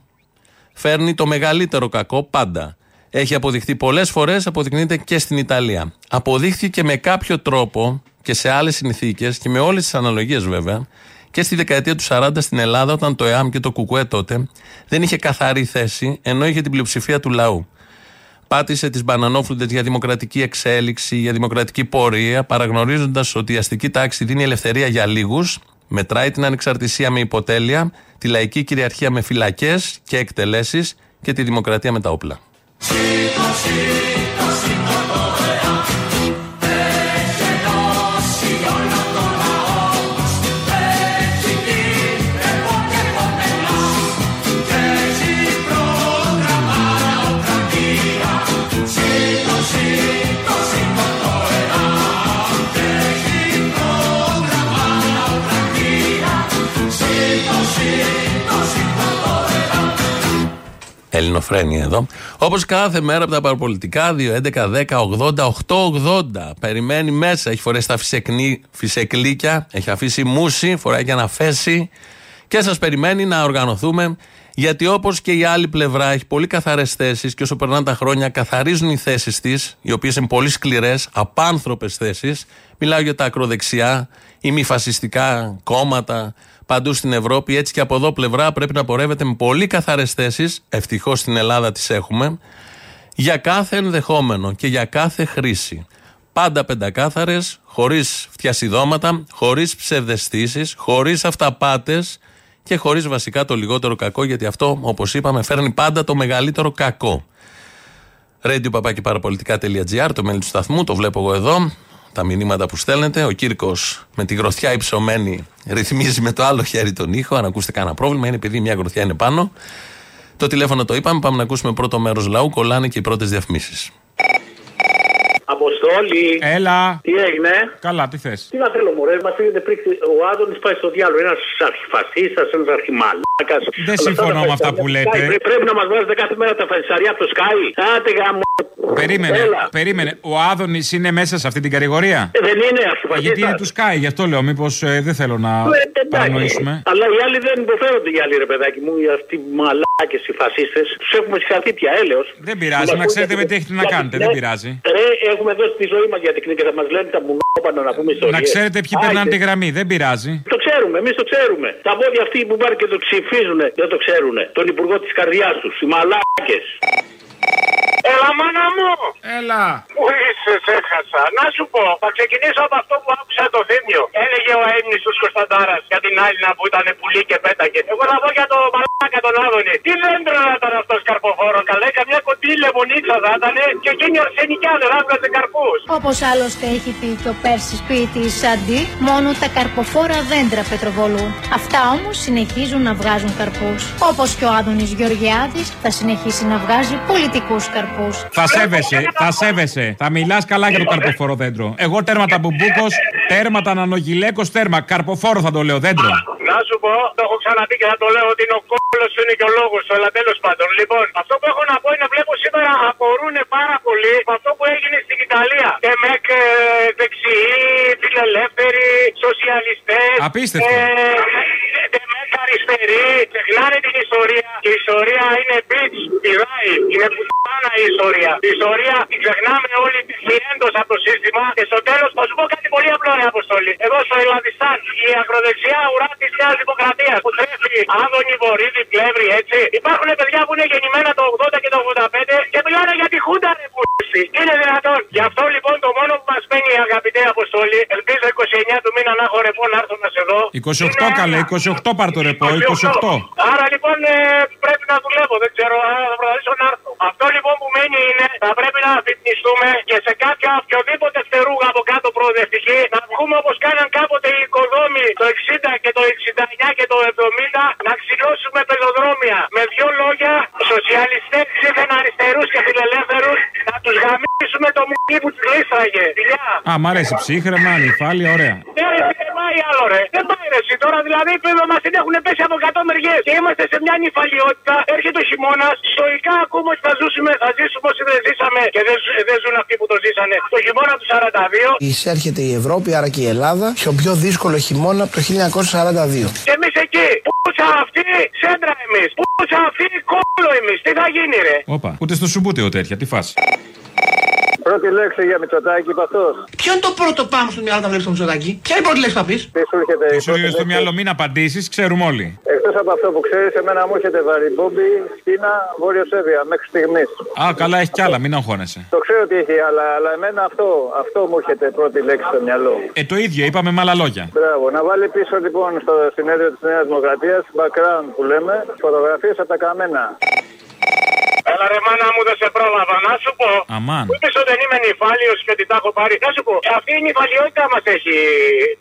φέρνει το μεγαλύτερο κακό πάντα. Έχει αποδειχθεί πολλές φορές, αποδεικνύεται και στην Ιταλία. Αποδείχθηκε και με κάποιο τρόπο και σε άλλες συνθήκες και με όλες τις αναλογίες βέβαια και στη δεκαετία του 40 στην Ελλάδα, όταν το ΕΑΜ και το ΚΚΕ τότε δεν είχε καθαρή θέση, ενώ είχε την πλειοψηφία του λαού πάτησε τις μπανανόφλουτε για δημοκρατική εξέλιξη, για δημοκρατική πορεία, παραγνωρίζοντας ότι η αστική τάξη δίνει ελευθερία για λίγους, μετράει την ανεξαρτησία με υποτέλεια, τη λαϊκή κυριαρχία με φυλακές και εκτελέσεις και τη δημοκρατία με τα όπλα. Ελληνοφρένια εδώ. Όπως κάθε μέρα από τα παραπολιτικά, 2, 11, 10, 80, 8, 80. Περιμένει μέσα, έχει φορέσει τα φυσεκνή, φυσεκλίκια, έχει αφήσει μουσι, φοράει και ένα φέση και σας περιμένει να οργανωθούμε. Γιατί όπως και η άλλη πλευρά έχει πολύ καθαρές θέσεις και όσο περνάνε τα χρόνια καθαρίζουν οι θέσεις της, οι οποίες είναι πολύ σκληρές, απάνθρωπες θέσεις. Μιλάω για τα ακροδεξιά ή μη φασιστικά κόμματα, παντού στην Ευρώπη. Έτσι και από εδώ πλευρά πρέπει να πορεύεται με πολύ καθαρές θέσεις. Ευτυχώς στην Ελλάδα τις έχουμε. Για κάθε ενδεχόμενο και για κάθε χρήση. Πάντα πεντακάθαρες, χωρίς φτιασιδώματα, χωρίς ψευδεστήσεις, χωρίς αυταπάτες και χωρίς βασικά το λιγότερο κακό, γιατί αυτό, όπως είπαμε, φέρνει πάντα το μεγαλύτερο κακό. Radio το μέλη του σταθμού, το βλέπω εγώ εδώ τα μηνύματα που στέλνετε. Ο Κύρκος με τη γροθιά υψωμένη ρυθμίζει με το άλλο χέρι τον ήχο. Αν ακούσετε κανένα πρόβλημα, είναι επειδή μια γροθιά είναι πάνω. Το τηλέφωνο το είπαμε. Πάμε να ακούσουμε πρώτο μέρος λαού. Κολλάνε και οι πρώτες διαφημίσεις. Αποστόλη. Έλα. Τι έγινε; Καλά, τι θες; Τι να θέλω, Μωρέ, μας πήγαινε πριν. Ο Άδωνης πάει στο διάλογο. Ένας αρχιφασίστας, ένας αρχιμαλάκας. Δεν συμφωνώ με αυτά που λέτε. Πρέπει να μας βάζετε κάθε μέρα τα φασισαριά από το Sky. Άντε γάμο. Περίμενε, περίμενε. Ο Άδωνης είναι μέσα σε αυτή την κατηγορία; Ε, δεν είναι αρχιφασίστας. Γιατί είναι του Sky, γι' αυτό λέω. Μήπως ε, δεν θέλω να ε, παρανοήσουμε. Αλλά οι άλλοι δεν υποφέρονται οι άλλοι, ρε παιδάκι μου. Οι αυτοί μαλάκες οι φασίστες. Τους έχουμε συγχαρθεί πια έλεος. Δεν πειράζει, να ξέρετε με τι έχετε να κάνετε. Δεν πειράζει. Ρε, έχουμε δώσει τη ζωή μας για την και θα μας λένε τα μουνόπανα να πούμε ιστορίες. Να ξέρετε ποιοι περνάνε τη γραμμή, δεν πειράζει. Το ξέρουμε, εμείς το ξέρουμε. Τα πόδια αυτοί που πάνε και το ψηφίζουν δεν το ξέρουν. Τον υπουργό της καρδιάς τους, οι μαλάκες. Έλα, μάνα μου! Έλα! Πού είσαι, σε έχασα. Να σου πω, θα ξεκινήσω από αυτό που άκουσα το θύμιο. Έλεγε ο Αίμνης του Κωνσταντάρας για την άλλη να που ήταν πουλί και πέταγε. Εγώ θα πω για το μαλάκα τον Άδωνη. Τι δέντρο ήταν αυτός καρποφόρο, καλά, καμιά κοντή αυτή η λεμονίτσα θα ήταν και εκείνη αρσενικιά δεν θα έβγαζε καρπούς. Όπως άλλωστε έχει πει και ο Πέρση ποιητής Σαντί, μόνο τα καρποφόρα δέντρα πετροβολούν. Αυτά όμως συνεχίζουν να βγάζουν καρπούς. Όπως και ο Άδωνης Γεωργιάδης θα συνεχίσει να βγάζει πολιτικούς καρπούς. Θα σέβεσαι, θα σέβεσαι. Θα μιλάς καλά για το καρποφόρο δέντρο. Εγώ τέρμα τα μπουμπούκος, τέρμα τα νανογιλέκος, τέρμα. Καρποφόρο θα το λέω δέντρο. Να σου πω, το έχω ξαναπεί και θα το λέω ότι είναι ο κόλλο είναι και ο λόγος του, αλλά τέλος πάντων. Λοιπόν, αυτό που έχω να πω είναι βλέπω σήμερα απορούν πάρα πολύ με αυτό που έγινε στην Ιταλία. Και με δεξιοί, φιλελεύθεροι, σοσιαλιστές. Απίστευτο. αριστεροί, ξεχνάνε την ιστορία. Και η ιστορία είναι bitch, πηδάει. Είναι πουτάνα η ιστορία. Η ιστορία την ξεχνάμε όλοι τυχιέντο από το σύστημα. Και στο τέλος θα σου πω κάτι πολύ απλό, ρε Αποστολή. Εδώ στο Ελλαδιστάν, η ακροδεξιά ουρά της Νέα Δημοκρατία που τρέφει Άδωνη, Βορύδη, Πλεύρη, έτσι. Υπάρχουν παιδιά που είναι γεννημένα το 80 και το 85 και μιλάνε για τη Χούντα, ρε πούστη. Είναι δυνατόν. Γι' αυτό λοιπόν το μόνο που μας μένει, αγαπητέ Αποστολή, ελπίζω 29 του μήνα να έχω ρεπό να έρθω να σε δω. 28 καλέ, 28 πάρ το ρεπό, 28. Άρα λοιπόν ε, πρέπει να δουλεύω, δεν ξέρω, α, θα προσπαθήσω να έρθω. Αυτό λοιπόν που μένει είναι θα πρέπει να αφυπνιστούμε και σε κάποια οποιοδήποτε φτερούγα από κάτω προοδευτική να βγούμε όπως κάναν κάποτε οι οικοδόμοι το 60 και το 69 και το 70 να ξυλώσουμε πεζοδρόμια. Με δύο λόγια, σοσιαλιστές ξύφεν αριστερούς και φιλελεύθερους να τους γαμίσουμε το μουνί που τους λύστραγε. Φιλιά. Α, μ' αρέσει ψύχρεμα, νυφάλια, ωραία. Ναι, ρε, δεν πάει άλλο, ρε. Δεν πάει ρε. εσύ. Τώρα δηλαδή πέρα μα την έχουν πέσει από 100 μεριές και είμαστε σε μια νυφαλιότητα. Έρχεται ο χειμώνας. Στοικά ακούμε ότι θα ζήσουμε, θα ζήσουμε όσοι δεν ζήσαμε και δεν, ζ- δεν ζουν αυτοί που το ζήσανε. Το χειμώνα του 42. Εισέρχεται η Ευρώπη, άρα και η Ελλάδα, στο πιο δύσκολο χειμώνα από το 1942. Και εμείς εκεί. Πούσα αυτή, σέντρα εμείς; Πούσα αυτή, κόλλο εμείς; Τι θα γίνει, ρε; Όπα, ούτε στο σουμπούτεο τέτοια, τι φάση. Πρώτη λέξη για Μητσοτάκη, παθό. Ποιο είναι το πρώτο πάνω στο μυαλό όταν βλέπεις το Μητσοτάκη, Ποια είναι η πρώτη λέξη που θα πεις; Τι σου έρχεται Τι σου έρχεται στο μυαλό, μην απαντήσεις, ξέρουμε όλοι. Εκτός από αυτό που ξέρεις, εμένα μου έρχεται βαριμπόμπι, Κίνα, Βόρειο Σέβια μέχρι στιγμής. Α, καλά, έχει κι άλλα, μην αγχώνεσαι. Το ξέρω ότι έχει, αλλά, αλλά εμένα αυτό, αυτό μου έρχεται πρώτη λέξη στο μυαλό. Ε, το ίδιο, είπαμε με άλλα λόγια. Μπράβο. Να βάλει πίσω λοιπόν στο συνέδριο της Νέας Δημοκρατίας, background που λέμε, φωτογραφίες από τα καμένα. Έλα ρε μάνα μου δεν σε πρόλαβα να σου πω. Αμάν. Ούτε στο δεν είμαι νυφάλιος και ότι τα έχω πάρει. Να σου πω, αυτή η νυφαλιότητα μας έχει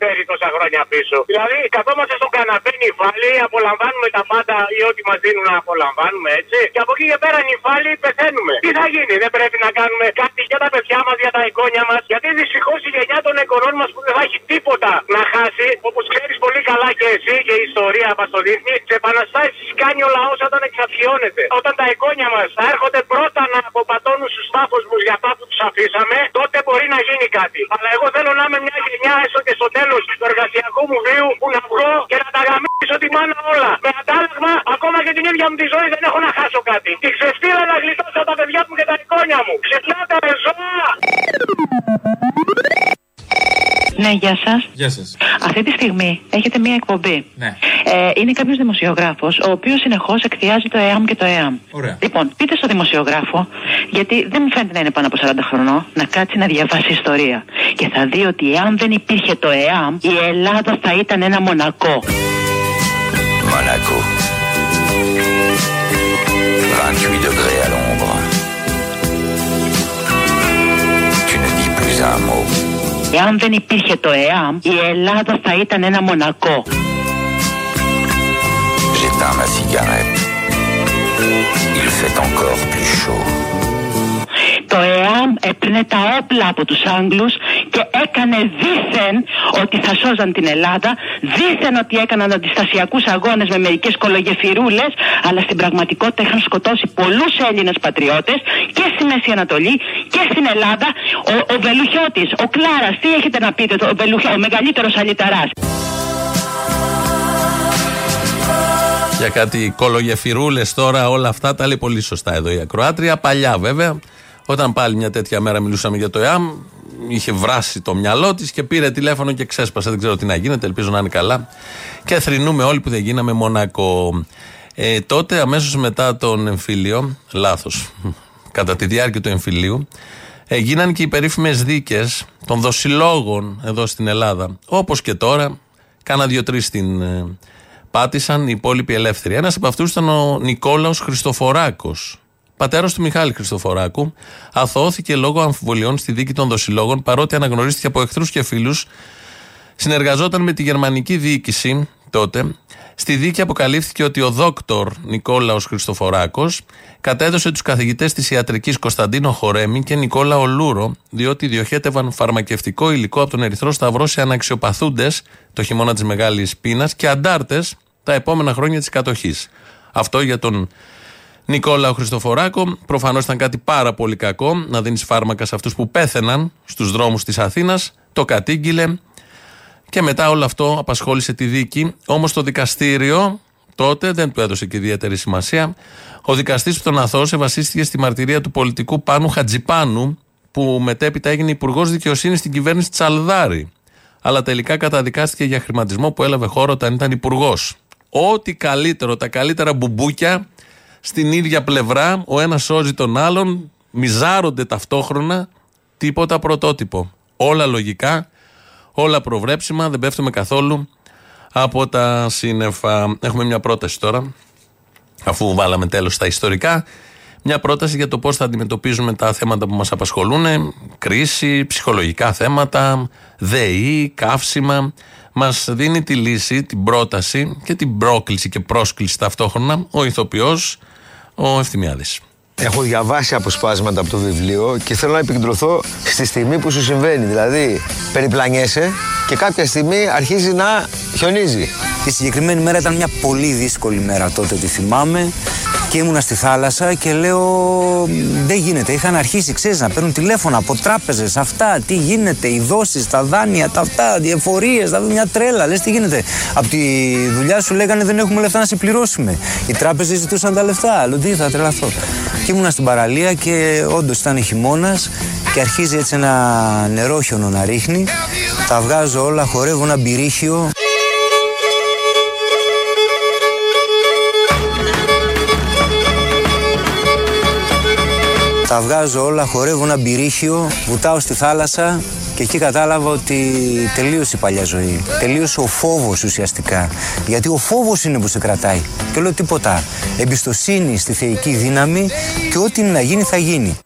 φέρει τόσα χρόνια πίσω. Δηλαδή, καθόμαστε στον καναπέ νυφάλοι, απολαμβάνουμε τα πάντα ή ό,τι μας δίνουν να απολαμβάνουμε έτσι. Και από εκεί και πέρα νυφάλοι πεθαίνουμε. Τι θα γίνει, δεν πρέπει να κάνουμε κάτι για τα παιδιά μας, για τα εικόνια μας; Γιατί δυστυχώς η γενιά των εικονών μας που δεν θα έχει τίποτα να χάσει, όπως ξέρεις πολύ καλά και εσύ και η ιστορία μας το δείχνει, σε επαναστάσεις κάνει ο λαός όταν εξαφιώνεται. Όταν τα εικόνια μας θα έρχονται πρώτα να αποπατώνουν στους τάφου μου για αυτά που τους αφήσαμε, τότε μπορεί να γίνει κάτι. Αλλά εγώ θέλω να είμαι μια γενιά έστω και στο τέλος του εργασιακού μου βίου που να βγω και να τα γαμίσω τη μάνα όλα. Με αντάλλαγμα, ακόμα και την ίδια μου τη ζωή δεν έχω να χάσω κάτι. Τη ξεφτύλα να γλιτώσω τα παιδιά μου και τα εικόνια μου. Ξυπνάτε ρε ζώα! Ναι, γεια σας. Γεια σας. Αυτή τη στιγμή έχετε μία εκπομπή. Ναι. Ε, είναι κάποιος δημοσιογράφος, ο οποίος συνεχώς εκθιάζει το ΕΑΜ και το ΕΑΜ. Ωραία. Λοιπόν, πείτε στο δημοσιογράφο, γιατί δεν μου φαίνεται να είναι πάνω από 40 χρονών, να κάτσει να διαβάσει ιστορία. Και θα δει ότι εάν δεν υπήρχε το ΕΑΜ, η Ελλάδα θα ήταν ένα μονακό. Monaco. 28 degrés à l'ombre. Εάν δεν υπήρχε το ΕΑΜ, η Ελλάδα θα ήταν ένα μονακό. J'éteins ma cigarette. Il fait encore plus chaud. Το ΕΑΜ έπαιρνε τα όπλα από τους Άγγλους και έκανε δήθεν ότι θα σώζαν την Ελλάδα, δήθεν ότι έκαναν αντιστασιακούς αγώνες με μερικές κολογεφυρούλες, αλλά στην πραγματικότητα είχαν σκοτώσει πολλούς Έλληνες πατριώτες και στη Μέση Ανατολή και στην Ελλάδα. Ο, ο Βελουχιώτης, ο Κλάρας, τι έχετε να πείτε, το, ο, Βελουχιώ, ο μεγαλύτερος αλυταράς; Για κάτι κολογεφυρούλες τώρα, όλα αυτά τα λέει πολύ σωστά εδώ η Ακροάτρια. Παλιά βέβαια, όταν πάλι μια τέτοια μέρα μιλούσαμε για το ΕΑΜ, είχε βράσει το μυαλό της και πήρε τηλέφωνο και ξέσπασε. Δεν ξέρω τι να γίνεται, ελπίζω να είναι καλά. Και θρυνούμε όλοι που δεν γίναμε Μονακό. Ε, τότε, αμέσως μετά τον εμφύλιο, λάθος, κατά τη διάρκεια του εμφυλίου, ε, γίνανε και οι περίφημες δίκες των δοσιλόγων εδώ στην Ελλάδα. Όπως και τώρα, κάνα δύο-τρει την ε, πάτησαν οι υπόλοιποι ελεύθεροι. Ένας από αυτούς ήταν ο Νικόλαος Χριστοφοράκος, πατέρας του Μιχάλη Χριστοφοράκου, αθωώθηκε λόγω αμφιβολιών στη δίκη των δοσιλόγων, παρότι αναγνωρίστηκε από εχθρούς και φίλους. Συνεργαζόταν με τη γερμανική διοίκηση τότε. Στη δίκη αποκαλύφθηκε ότι ο δόκτωρ Νικόλαος Χριστοφοράκος κατέδωσε τους καθηγητές της ιατρικής Κωνσταντίνο Χορέμη και Νικόλαο Λούρο, διότι διοχέτευαν φαρμακευτικό υλικό από τον Ερυθρό Σταυρό σε αναξιοπαθούντες το χειμώνα της Μεγάλης Πείνας και αντάρτες τα επόμενα χρόνια της κατοχής. Αυτό για τον Νικόλαο Χριστοφοράκο. Προφανώς ήταν κάτι πάρα πολύ κακό να δίνεις φάρμακα σε αυτούς που πέθαιναν στους δρόμους της Αθήνας. Το κατήγγειλε και μετά όλο αυτό απασχόλησε τη δίκη. Όμως το δικαστήριο τότε δεν του έδωσε και ιδιαίτερη σημασία. Ο δικαστής που τον αθώωσε βασίστηκε στη μαρτυρία του πολιτικού Πάνου Χατζιπάνου, που μετέπειτα έγινε υπουργός δικαιοσύνης στην κυβέρνηση Τσαλδάρη. Αλλά τελικά καταδικάστηκε για χρηματισμό που έλαβε χώρο όταν ήταν υπουργός. Ό,τι καλύτερο, τα καλύτερα μπουμπούκια στην ίδια πλευρά, ο ένας σώζει τον άλλον, μιζάρονται ταυτόχρονα, τίποτα πρωτότυπο. Όλα λογικά, όλα προβλέψιμα, δεν πέφτουμε καθόλου από τα σύννεφα. Έχουμε μια πρόταση τώρα, αφού βάλαμε τέλος στα ιστορικά, μια πρόταση για το πώς θα αντιμετωπίζουμε τα θέματα που μας απασχολούν, κρίση, ψυχολογικά θέματα, ΔΕΗ, καύσιμα. Μας δίνει τη λύση, την πρόταση και την πρόκληση και πρόσκληση ταυτόχρονα ο ηθοποιός, ο Ευθυμιάδης. Έχω διαβάσει αποσπάσματα από το βιβλίο και θέλω να επικεντρωθώ στη στιγμή που σου συμβαίνει. Δηλαδή, περιπλανιέσαι και κάποια στιγμή αρχίζει να χιονίζει. Τη συγκεκριμένη μέρα ήταν μια πολύ δύσκολη μέρα τότε, τη θυμάμαι. Και ήμουνα στη θάλασσα και λέω δεν γίνεται. Είχαν αρχίσει, ξέρεις, να παίρνουν τηλέφωνα από τράπεζες. Αυτά, τι γίνεται, οι δόσεις, τα δάνεια, τα αυτά, οι εφορίες, δηλαδή μια τρέλα. Λες τι γίνεται. Από τη δουλειά σου λέγανε δεν έχουμε λεφτά να σε πληρώσουμε. Οι τράπεζες ζητούσαν τα λεφτά. Λέω τι θα τρελαθώ. Και ήμουνα στην παραλία και όντως ήταν χειμώνας και αρχίζει έτσι ένα νερόχιονο να ρίχνει. Τα βγάζω όλα, χορεύω ένα μπυρίχιο. Τα βγάζω όλα, χορεύω ένα μπυρίχιο, βουτάω στη θάλασσα και εκεί κατάλαβα ότι τελείωσε η παλιά ζωή. Τελείωσε ο φόβος ουσιαστικά. Γιατί ο φόβος είναι που σε κρατάει. Και λέω τίποτα. Εμπιστοσύνη στη θεϊκή δύναμη και ό,τι είναι να γίνει θα γίνει.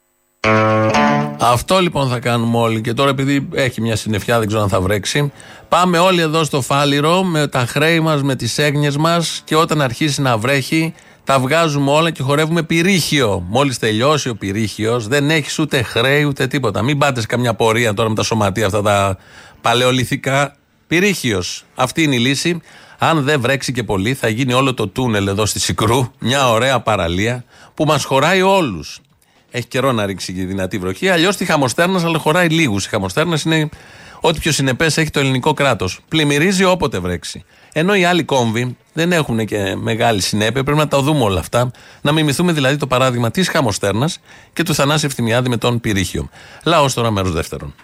Αυτό λοιπόν θα κάνουμε όλοι. Και τώρα, επειδή έχει μια συννεφιά, δεν ξέρω αν θα βρέξει, πάμε όλοι εδώ στο Φάληρο με τα χρέη μας, με τις έγνοιες μας και όταν αρχίσει να βρέχει, τα βγάζουμε όλα και χορεύουμε πυρίχιο. Μόλις τελειώσει ο πυρίχιο, δεν έχεις ούτε χρέη ούτε τίποτα. Μην πάτε σε καμιά πορεία τώρα με τα σωματεία αυτά τα παλαιολιθικά. Πυρίχιο. Αυτή είναι η λύση. Αν δεν βρέξει και πολύ, θα γίνει όλο το τούνελ εδώ στη Σικρού. Μια ωραία παραλία που μας χωράει όλους. Έχει καιρό να ρίξει και δυνατή βροχή. Αλλιώς τη χαμοστέρνας, αλλά χωράει λίγους. Η χαμοστέρνας είναι ό,τι πιο συνεπές έχει το ελληνικό κράτος. Πλημμυρίζει όποτε βρέξει. Ενώ οι άλλοι κόμβοι δεν έχουν και μεγάλη συνέπεια. Πρέπει να τα δούμε όλα αυτά. Να μιμηθούμε δηλαδή το παράδειγμα της Χαμοστέρνας και του Θανάση Ευθυμιάδη με τον Πυρίχιο. Λαός τώρα μέρος δεύτερον.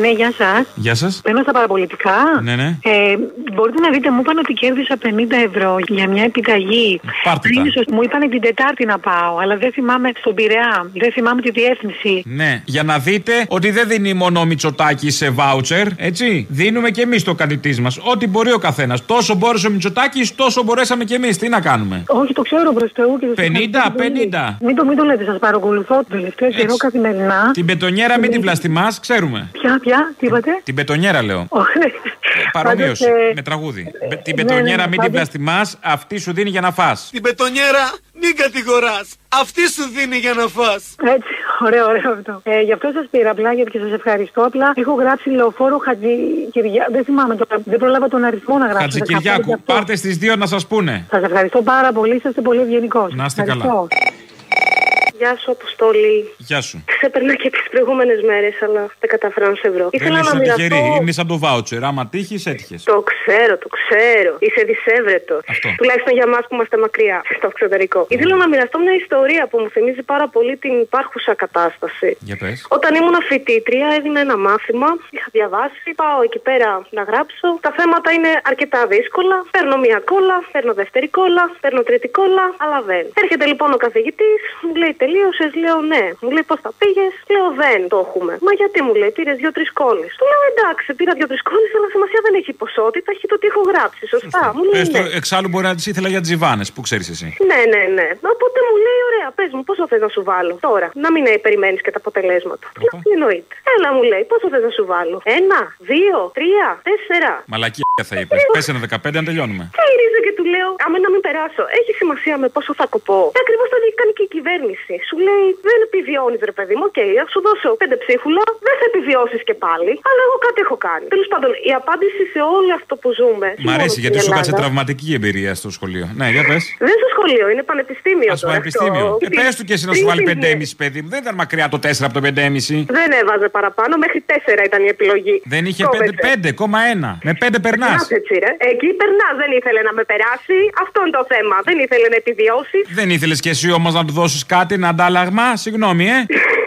Ναι, γεια σας. Γεια σας. Παίρνω στα παραπολιτικά. Ναι, ναι. Ε, μπορείτε να δείτε, μου είπαν ότι κέρδισα 50 ευρώ για μια επιταγή. Πάρτε τα. Πριν ίσως- μου είπαν την Τετάρτη να πάω, αλλά δεν θυμάμαι στον Πειραιά. Δεν θυμάμαι τη διεύθυνση. Ναι, για να δείτε ότι δεν δίνει μόνο ο Μητσοτάκη σε βάουτσερ, έτσι. Δίνουμε και εμείς το καλυτή μας. Ό,τι μπορεί ο καθένας. Τόσο μπόρεσε ο Μητσοτάκης, τόσο μπορέσαμε και εμείς. Τι να κάνουμε; Όχι, το ξέρω προς Θεού και 50, 50. Μην το, μην το λέτε, σας παρακολουθώ το τελευταίο καιρό καθημερινά. Την πετονιέρα μην την βλαστημά, ξέρουμε. Ποια, ποια, τι είπατε; Την πετονιέρα λέω. [laughs] Παρομοίωση. Με τραγούδι. Μπε- Την ναι, πετονιέρα ναι, μην την πάντως- βλαστημά, αυτή σου δίνει για να φας. Την πετονιέρα μην κατηγοράς. Αυτή σου δίνει για να φας. Έτσι, ωραίο, ωραίο αυτό. Ε, γι' αυτό σας πήρα απλά γιατί και σας ευχαριστώ. Απλά έχω γράψει λεωφόρο Χατζη Κυριά. Δεν θυμάμαι τώρα. Δεν πρόλαβα τον αριθμό να γράψω. Χατζικυριάκου, πάρτε στις δύο να σας πούνε. Σας ευχαριστώ πάρα πολύ. Είστε πολύ ευγενικός. Να είστε καλά. Γεια σου, Αποστόλη. Γεια σου. Ξέπαιρνα και τις προηγούμενες μέρες, αλλά δεν καταφέρω να σε βρω. Δεν Ήθελα να είσαι μοιραστώ. τυχερή, είναι σαν το βάουτσερ. Άμα τύχεις, έτυχες. Το ξέρω, το ξέρω. Είσαι δυσέβρετος. Αυτό. Τουλάχιστον για εμά που είμαστε μακριά, στο εξωτερικό. Ήθελα να μοιραστώ μια ιστορία που μου θυμίζει πάρα πολύ την υπάρχουσα κατάσταση. Για πες. Όταν ήμουν φοιτήτρια, έδινα ένα μάθημα. Είχα διαβάσει. Πάω εκεί πέρα να γράψω. Τα θέματα είναι αρκετά δύσκολα. Παίρνω μία κόλλα, παίρνω δεύτερη κόλλα, παίρνω τρίτη κόλλα, αλλά δεν. Έρχεται λοιπόν ο καθηγητής, μου λέει τελείω. Τελείωσε, λέω ναι. Μου λέει πώς τα πήγες, λέω δεν το έχουμε. Μα γιατί μου λέει, πήρες δύο-τρεις κόλλες. Του λέω εντάξει, πήρα δύο-τρεις κόλλες, αλλά σημασία δεν έχει η ποσότητα, έχει το τι έχω γράψει. Σωστά. Μου λέει Έστω, ναι. εξάλλου μπορεί να τις ήθελα για τζιβάνες, που ξέρεις εσύ. Ναι, ναι, ναι. Οπότε μου λέει, ωραία, πες μου, πόσο θες να σου βάλω τώρα. Να μην περιμένεις και τα αποτελέσματα. Λέω, τι εννοείται. Έλα, μου λέει, πόσο θες να σου βάλω. Ένα, δύο, τρία, τέσσερα. Μαλακία θα είπες. Πες ένα 15 να τελειώνουμε. Και γυρίζω και του λέω, άμα να μην περάσω, έχει σημασία με πόσο θα κοπώ. Και ακριβώς το ίδιο κάνει και η κυβέρνηση. Σου λέει, δεν επιβιώνεις, ρε παιδί μου, οκ, θα σου δώσω πέντε ψίχουλα, δεν θα επιβιώσεις και πάλι, αλλά εγώ κάτι έχω κάνει. Τέλος πάντων, η απάντηση σε όλο αυτό που ζούμε. Μ' αρέσει γιατί σου κάτσε Ελλάδα, τραυματική εμπειρία στο σχολείο. Ναι, για πες. Δεν στο σχολείο, είναι πανεπιστήμιο. Α τώρα πανεπιστήμιο. αυτό. Ε, πες του και εσύ να σου Πριν βάλει τις 5,5 παιδί μου. Δεν ήταν μακριά το 4 από το 5,5. Δεν έβαζε παραπάνω, μέχρι τέσσερα ήταν η επιλογή. Δεν είχε Κόβεται. 5,1. Με 5 περνάς. Περνάς έτσι, ρε. Εκεί περνάς, δεν ήθελε να με περάσει. Αυτό είναι το θέμα. Δεν ήθελε να επιβιώσει. Δεν ήθελες κι εσύ όμως να του δώσεις κάτι, ένα αντάλλαγμα. Συγγνώμη, ε. [laughs]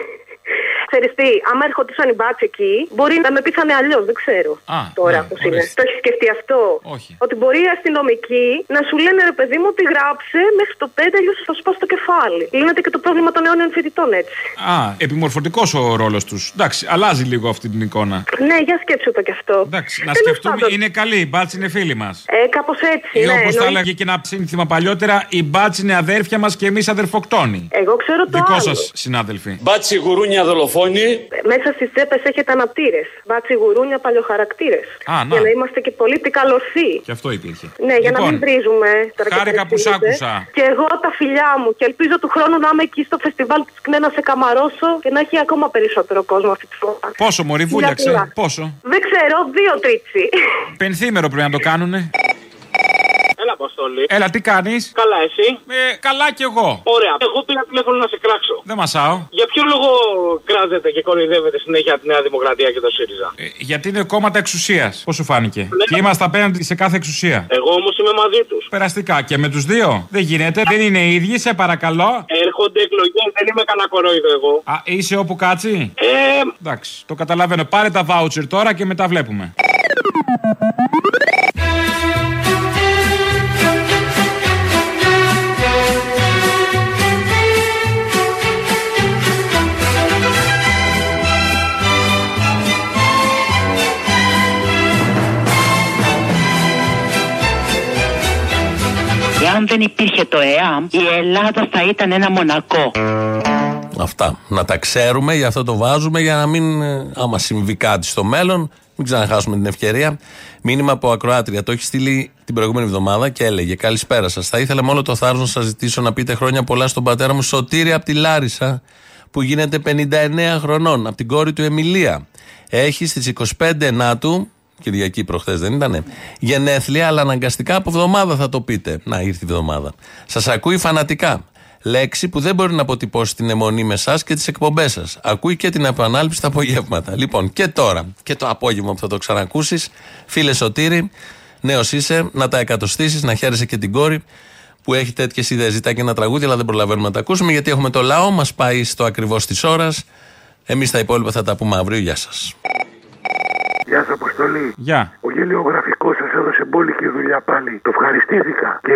Ξέρεις τι, άμα ερχόντουσαν οι μπάτσοι εκεί, μπορεί να με πείθανε αλλιώς, δεν ξέρω. Α, Τώρα ναι, πώς είναι. ορίστε. Το έχεις σκεφτεί αυτό; Όχι. Ότι μπορεί οι αστυνομικοί να σου λένε ρε παιδί μου ότι γράψε μέχρι το 5, αλλιώς θα σου σπάσει το κεφάλι. Λύνεται και το πρόβλημα των αιώνιων φοιτητών έτσι. Α, επιμορφωτικός ο ρόλος τους. Εντάξει, αλλάζει λίγο αυτή την εικόνα. Ναι, για σκέψου το κι αυτό. Εντάξει, να Τέλος σκεφτούμε, πάντων. είναι καλή. Η μπάτση είναι φίλη μας. Ε, κάπως έτσι. Ή ναι, όπως τα εννοείται. έλεγε και ένα σύνθημα παλιότερα, η μπάτση είναι αδέρφια μας και εμείς αδερφοκτόνοι. Εγώ ξέρω το Δικό άλλο. σας συνάδελφοι. Μπάτσι γουρούνια δολοφόνοι. Μέσα στις τσέπες έχετε αναπτήρες. Μπάτσι γουρούνια παλιοχαρακτήρες. Α, να. Για να είμαστε και πολύ καλωσοί. Και αυτό υπήρχε. Ναι, για να Λοιπόν, μην βρίζουμε. τώρα και χάρηκα που σ' παρεξηγείτε. άκουσα. Και εγώ τα φιλιά μου. Και ελπίζω του χρόνου να είμαι εκεί στο φεστιβάλ της Κνέ να σε καμαρώσω και να έχει ακόμα περισσότερο κόσμο αυτή τη φορά. Πόσο μωρή Φιλιά, βούλιαξε, φιλιά. πόσο; Δεν ξέρω, δύο τρίτσι. Πενθήμερο πρέπει να το κάνουνε. Έλα, Αποστολή. Έλα, τι κάνεις; Καλά, εσύ; Ε, καλά κι εγώ. Ωραία. Εγώ πήρα τηλέφωνο να σε κράξω. Δεν μασάω. Για ποιο λόγο κράζετε και κοροϊδεύετε συνέχεια τη Νέα Δημοκρατία και το ΣΥΡΙΖΑ; Ε, γιατί είναι κόμματα εξουσίας. Πώς σου φάνηκε; Και είμαστε απέναντι σε κάθε εξουσία. Εγώ όμως είμαι μαζί τους. Περαστικά και με τους δύο; Δεν γίνεται. Δεν είναι οι ίδιοι, σε παρακαλώ. Έρχονται εκλογές, δεν είμαι κανένα κορόιδο εγώ. Α, είσαι όπου κάτσει; Ε, Εντάξει, το καταλαβαίνω. Πάρε τα βάουτσερ τώρα και μετά βλέπουμε. Εάν δεν υπήρχε το ΕΑΜ, η Ελλάδα θα ήταν ένα μονακό. Αυτά. Να τα ξέρουμε, γι' αυτό το βάζουμε, για να μην, ε, άμα συμβεί κάτι στο μέλλον, μην ξαναχάσουμε την ευκαιρία. Μήνυμα από ακροάτρια. Το έχει στείλει την προηγούμενη εβδομάδα και έλεγε: Καλησπέρα σας. Θα ήθελα με όλο το θάρρος να σας ζητήσω να πείτε χρόνια πολλά στον πατέρα μου Σωτήρη από τη Λάρισα, που γίνεται 59 χρονών, από την κόρη του Εμιλία. Έχει στις 25 Ενάτου, Κυριακή προχθές δεν ήτανε, γενέθλια, αλλά αναγκαστικά από εβδομάδα θα το πείτε. Να ήρθε η εβδομάδα. Σας ακούει φανατικά. Λέξη που δεν μπορεί να αποτυπώσει την αιμονή με εσά και τις εκπομπές σας. Ακούει και την επανάληψη τα απογεύματα. Λοιπόν, και τώρα, και το απόγευμα που θα το ξανακούσεις, φίλε Σωτήρη, νέος είσαι, να τα εκατοστήσεις, να χαίρεσαι και την κόρη που έχει τέτοιες ιδέες. Ζητάει και ένα τραγούδι, αλλά δεν προλαβαίνουμε να τα ακούσουμε γιατί έχουμε το λαό, μας πάει στο ακριβώς της ώρας. Εμείς τα υπόλοιπα θα τα πούμε αύριο. Γεια σας. Γεια σα, Αποστολή. Γεια. Ο γελιογραφικός σας έδωσε μπόλικη δουλειά πάλι. Το ευχαριστήθηκα. Και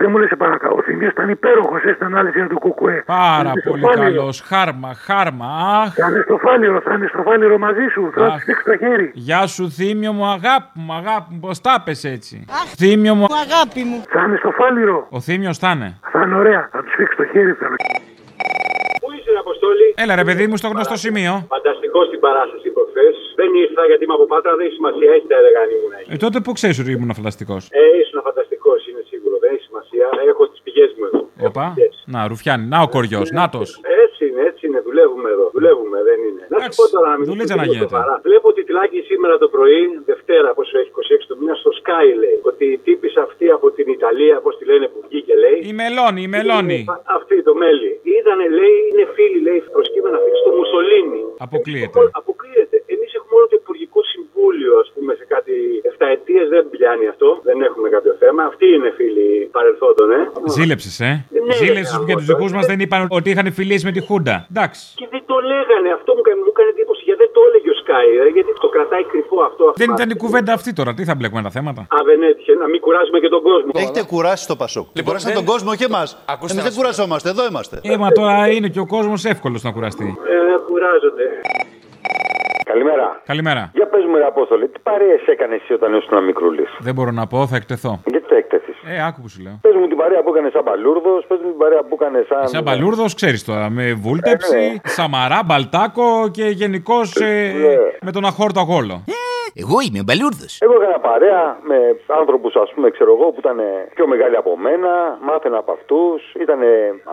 δεν μου λες, σε παρακαλώ. Ο Θημίο ήταν υπέροχος, έστω ανάλυση για το κουκουέ. Πάρα Θα είναι στο πολύ φάληρο. καλός. Χάρμα, χάρμα. Αχ. Θα είναι στο φάληρο, θα είναι στο φάληρο μαζί σου. Θα Αχ. του δείξει το χέρι. Γεια σου, θύμιο μου, αγάπη μου, αγάπη μου. Πώς τα πες έτσι; Θύμιο μου. Αγάπη μου. Θα είναι στο φάληρο. Ο θύμιο θα είναι. Θα είναι ωραία. Θα του δείξει το χέρι. Θέλω. Πού είσαι, Αποστόλη. Έλα ρε παιδί μου στο γνωστό σημείο. Φανταστικό στην παράσταση προχθέ. Δεν ήρθα γιατί είμαι από Πάτρα, δεν έχει σημασία. Έτσι τα έλεγα αν ήμουν εκεί. Ε, τότε που ξέρεις ότι ήμουν φανταστικός. Ε, ήσουν φανταστικός, είναι σίγουρο. Δεν έχει σημασία. Έχω τις πηγές μου εδώ. Οπα. Να, ρουφιάνι. Να ο κοριός. Νάτος. Έτσι είναι, έτσι είναι. Δουλεύουμε εδώ. Δουλεύουμε, δεν είναι. Να σου πω τώρα να μην δουλίτσα να λίγο γίνεται. σοβαρά. Βλέπω ότι τυλάκι σήμερα το πρωί, Δευτέρα, πόσο έχει 26 του μήνα, στο Sky λέει. Ότι η τύπη αυτή από την Ιταλία, πώς τη λένε που βγήκε, λέει. Η μελώνη, η μελώνη. Α- Αυτή το μέλι. Είδανε, λέει, είναι φίλοι, λέει, προσκύμενα φίλοι στο Μουσολίνι. Αποκλείεται. Αποκλείεται. Εμείς έχουμε όλο το Υπουργικό Συμβούλιο, ας πούμε, σε κάτι 7 ετίε δεν πιάνει αυτό. Δεν έχουμε κάποιο θέμα. Αυτοί είναι φίλοι παρελθόντων, ε. Ζήλεψες, ε. Ναι, Ζήλεψες ρε, που για τους γάμο, δικούς μας δεν είπαν ότι είχαν φιλίες με τη Χούντα. Εντάξει. Και δεν το λέγανε. Αυτό μου έκανε, μου έκανε εντύπωση γιατί δεν το έλεγε ο Σκάι. Σκάει, ρε, γιατί το κρατάει κρυφό αυτό. Δεν ήταν η κουβέντα αυτή τώρα. Τι θα μπλέκουμε τα θέματα; Α, δεν έτυχε, να μην κουράζουμε και τον κόσμο. Έχετε κουράσει το Πασόκ. Λοιπόν, Κουράσατε τον κόσμο και εμάς. Εμείς δεν κουραζόμαστε, εδώ είμαστε. Ε, μα τώρα είναι και ο κόσμος εύκολος να κουραστεί. Ε, κουράζονται. Καλημέρα. Καλημέρα. Για πες μου, ρε Απόστολη, τι παρέες έκανες εσύ όταν ήσουν μικρούλης; Δεν μπορώ να πω, θα εκτεθώ. Γιατί το έκτεθει. Ε, άκου που σου λέω. Πες μου την παρέα που έκανε σαν μπαλούρδος, πες μου την παρέα που έκανε σαν. Σαν μπαλούρδος, ξέρεις τώρα, με βούλτεψη, Ε, ναι. σαμαρά, μπαλτάκο και γενικώς Ναι. με τον αχόρτο αγόλο. Εγώ είμαι μπαλούρδος. Εγώ έκανα παρέα με άνθρωπου, ας πούμε, ξέρω εγώ, που ήταν πιο μεγάλοι από μένα, μάθαινα από αυτούς, ήταν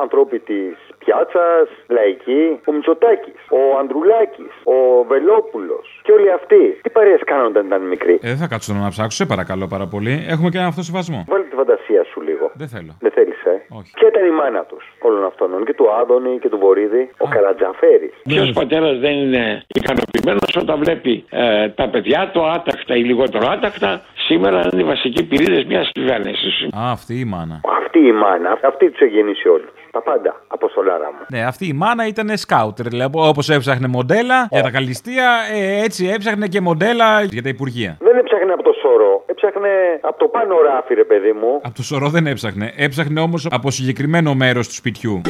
ανθρώποι της πιάτσας, λαϊκοί. Ο Μητσοτάκης, ο Ανδρουλάκης, ο Βελόπουλος και όλοι αυτοί. Τι παρέες κάνανε όταν ήταν μικροί; Ε, δεν θα κάτσω τώρα να ψάξω, σε παρακαλώ πάρα πολύ. Έχουμε και ένα αυτοσεβασμό. Βάλε τη φαντασία σου λίγο. Δεν θέλω. Δεν θέλεις, ε; Όχι. Ποια ήταν η μάνα τους όλων αυτών, και του Άδωνη και του Βορύδη, ο Καρατζαφέρης; Ποιο πατέρας δεν είναι ικανοποιημένος όταν βλέπει ε, τα παιδιά του άτακτα ή λιγότερο άτακτα σήμερα είναι οι βασικοί πυρήνε μιας κυβέρνησης. Α, αυτή η μάνα. Αυτή η μάνα, αυτή τους έχει γεννήσει όλους. Τα πάντα, αποστολάρα μου. Ναι, αυτή η μάνα ήταν σκάουτερ. Δηλαδή, όπως έψαχνε μοντέλα για τα καλλιστεία, ε, έτσι έψαχνε και μοντέλα για τα υπουργεία. Δεν έψαχνε από το σωρό, έψαχνε από το πάνω ράφι, ρε παιδί μου. Από το σωρό δεν έψαχνε. Έψαχνε όμως από συγκεκριμένο μέρος του σπιτιού.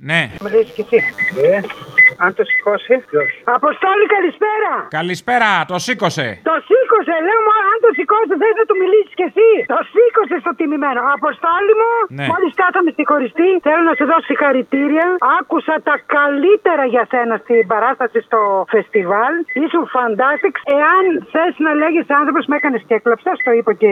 Ναι. Με λες και εσύ. Ε, αν το σηκώσει. Αποστόλη, καλησπέρα. Καλησπέρα, το σήκωσε. Το σήκωσε, λέω μου, αν το σηκώσει, δεν θα του μιλήσεις κι εσύ. Το σήκωσε στο τιμημένο. Αποστόλη μου, Ναι. μόλις κάθαμε στη χωριστή, θέλω να σου δώσω συγχαρητήρια. Άκουσα τα καλύτερα για σένα στην παράσταση στο φεστιβάλ. Ήσουν fantastic. Εάν θες να λέγεις άνθρωπος, με έκανε και έκλαψα, το είπα και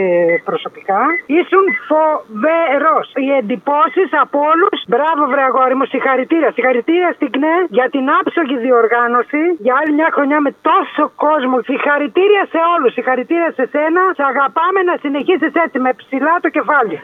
προσωπικά. Ήσουν φοβερός. Οι εντυπώσεις από όλους. Μπράβο, βρε αγόρι μου, συγχαρητήρια. Συγχαρητήρια στην ΚΝΕ για την άψογη διοργάνωση. Για άλλη μια χρονιά με τόσο κόσμο. Συγχαρητήρια σε όλους. Συγχαρητήρια σε σένα. Σε αγαπάμε να συνεχίσεις έτσι με ψηλά το κεφάλι.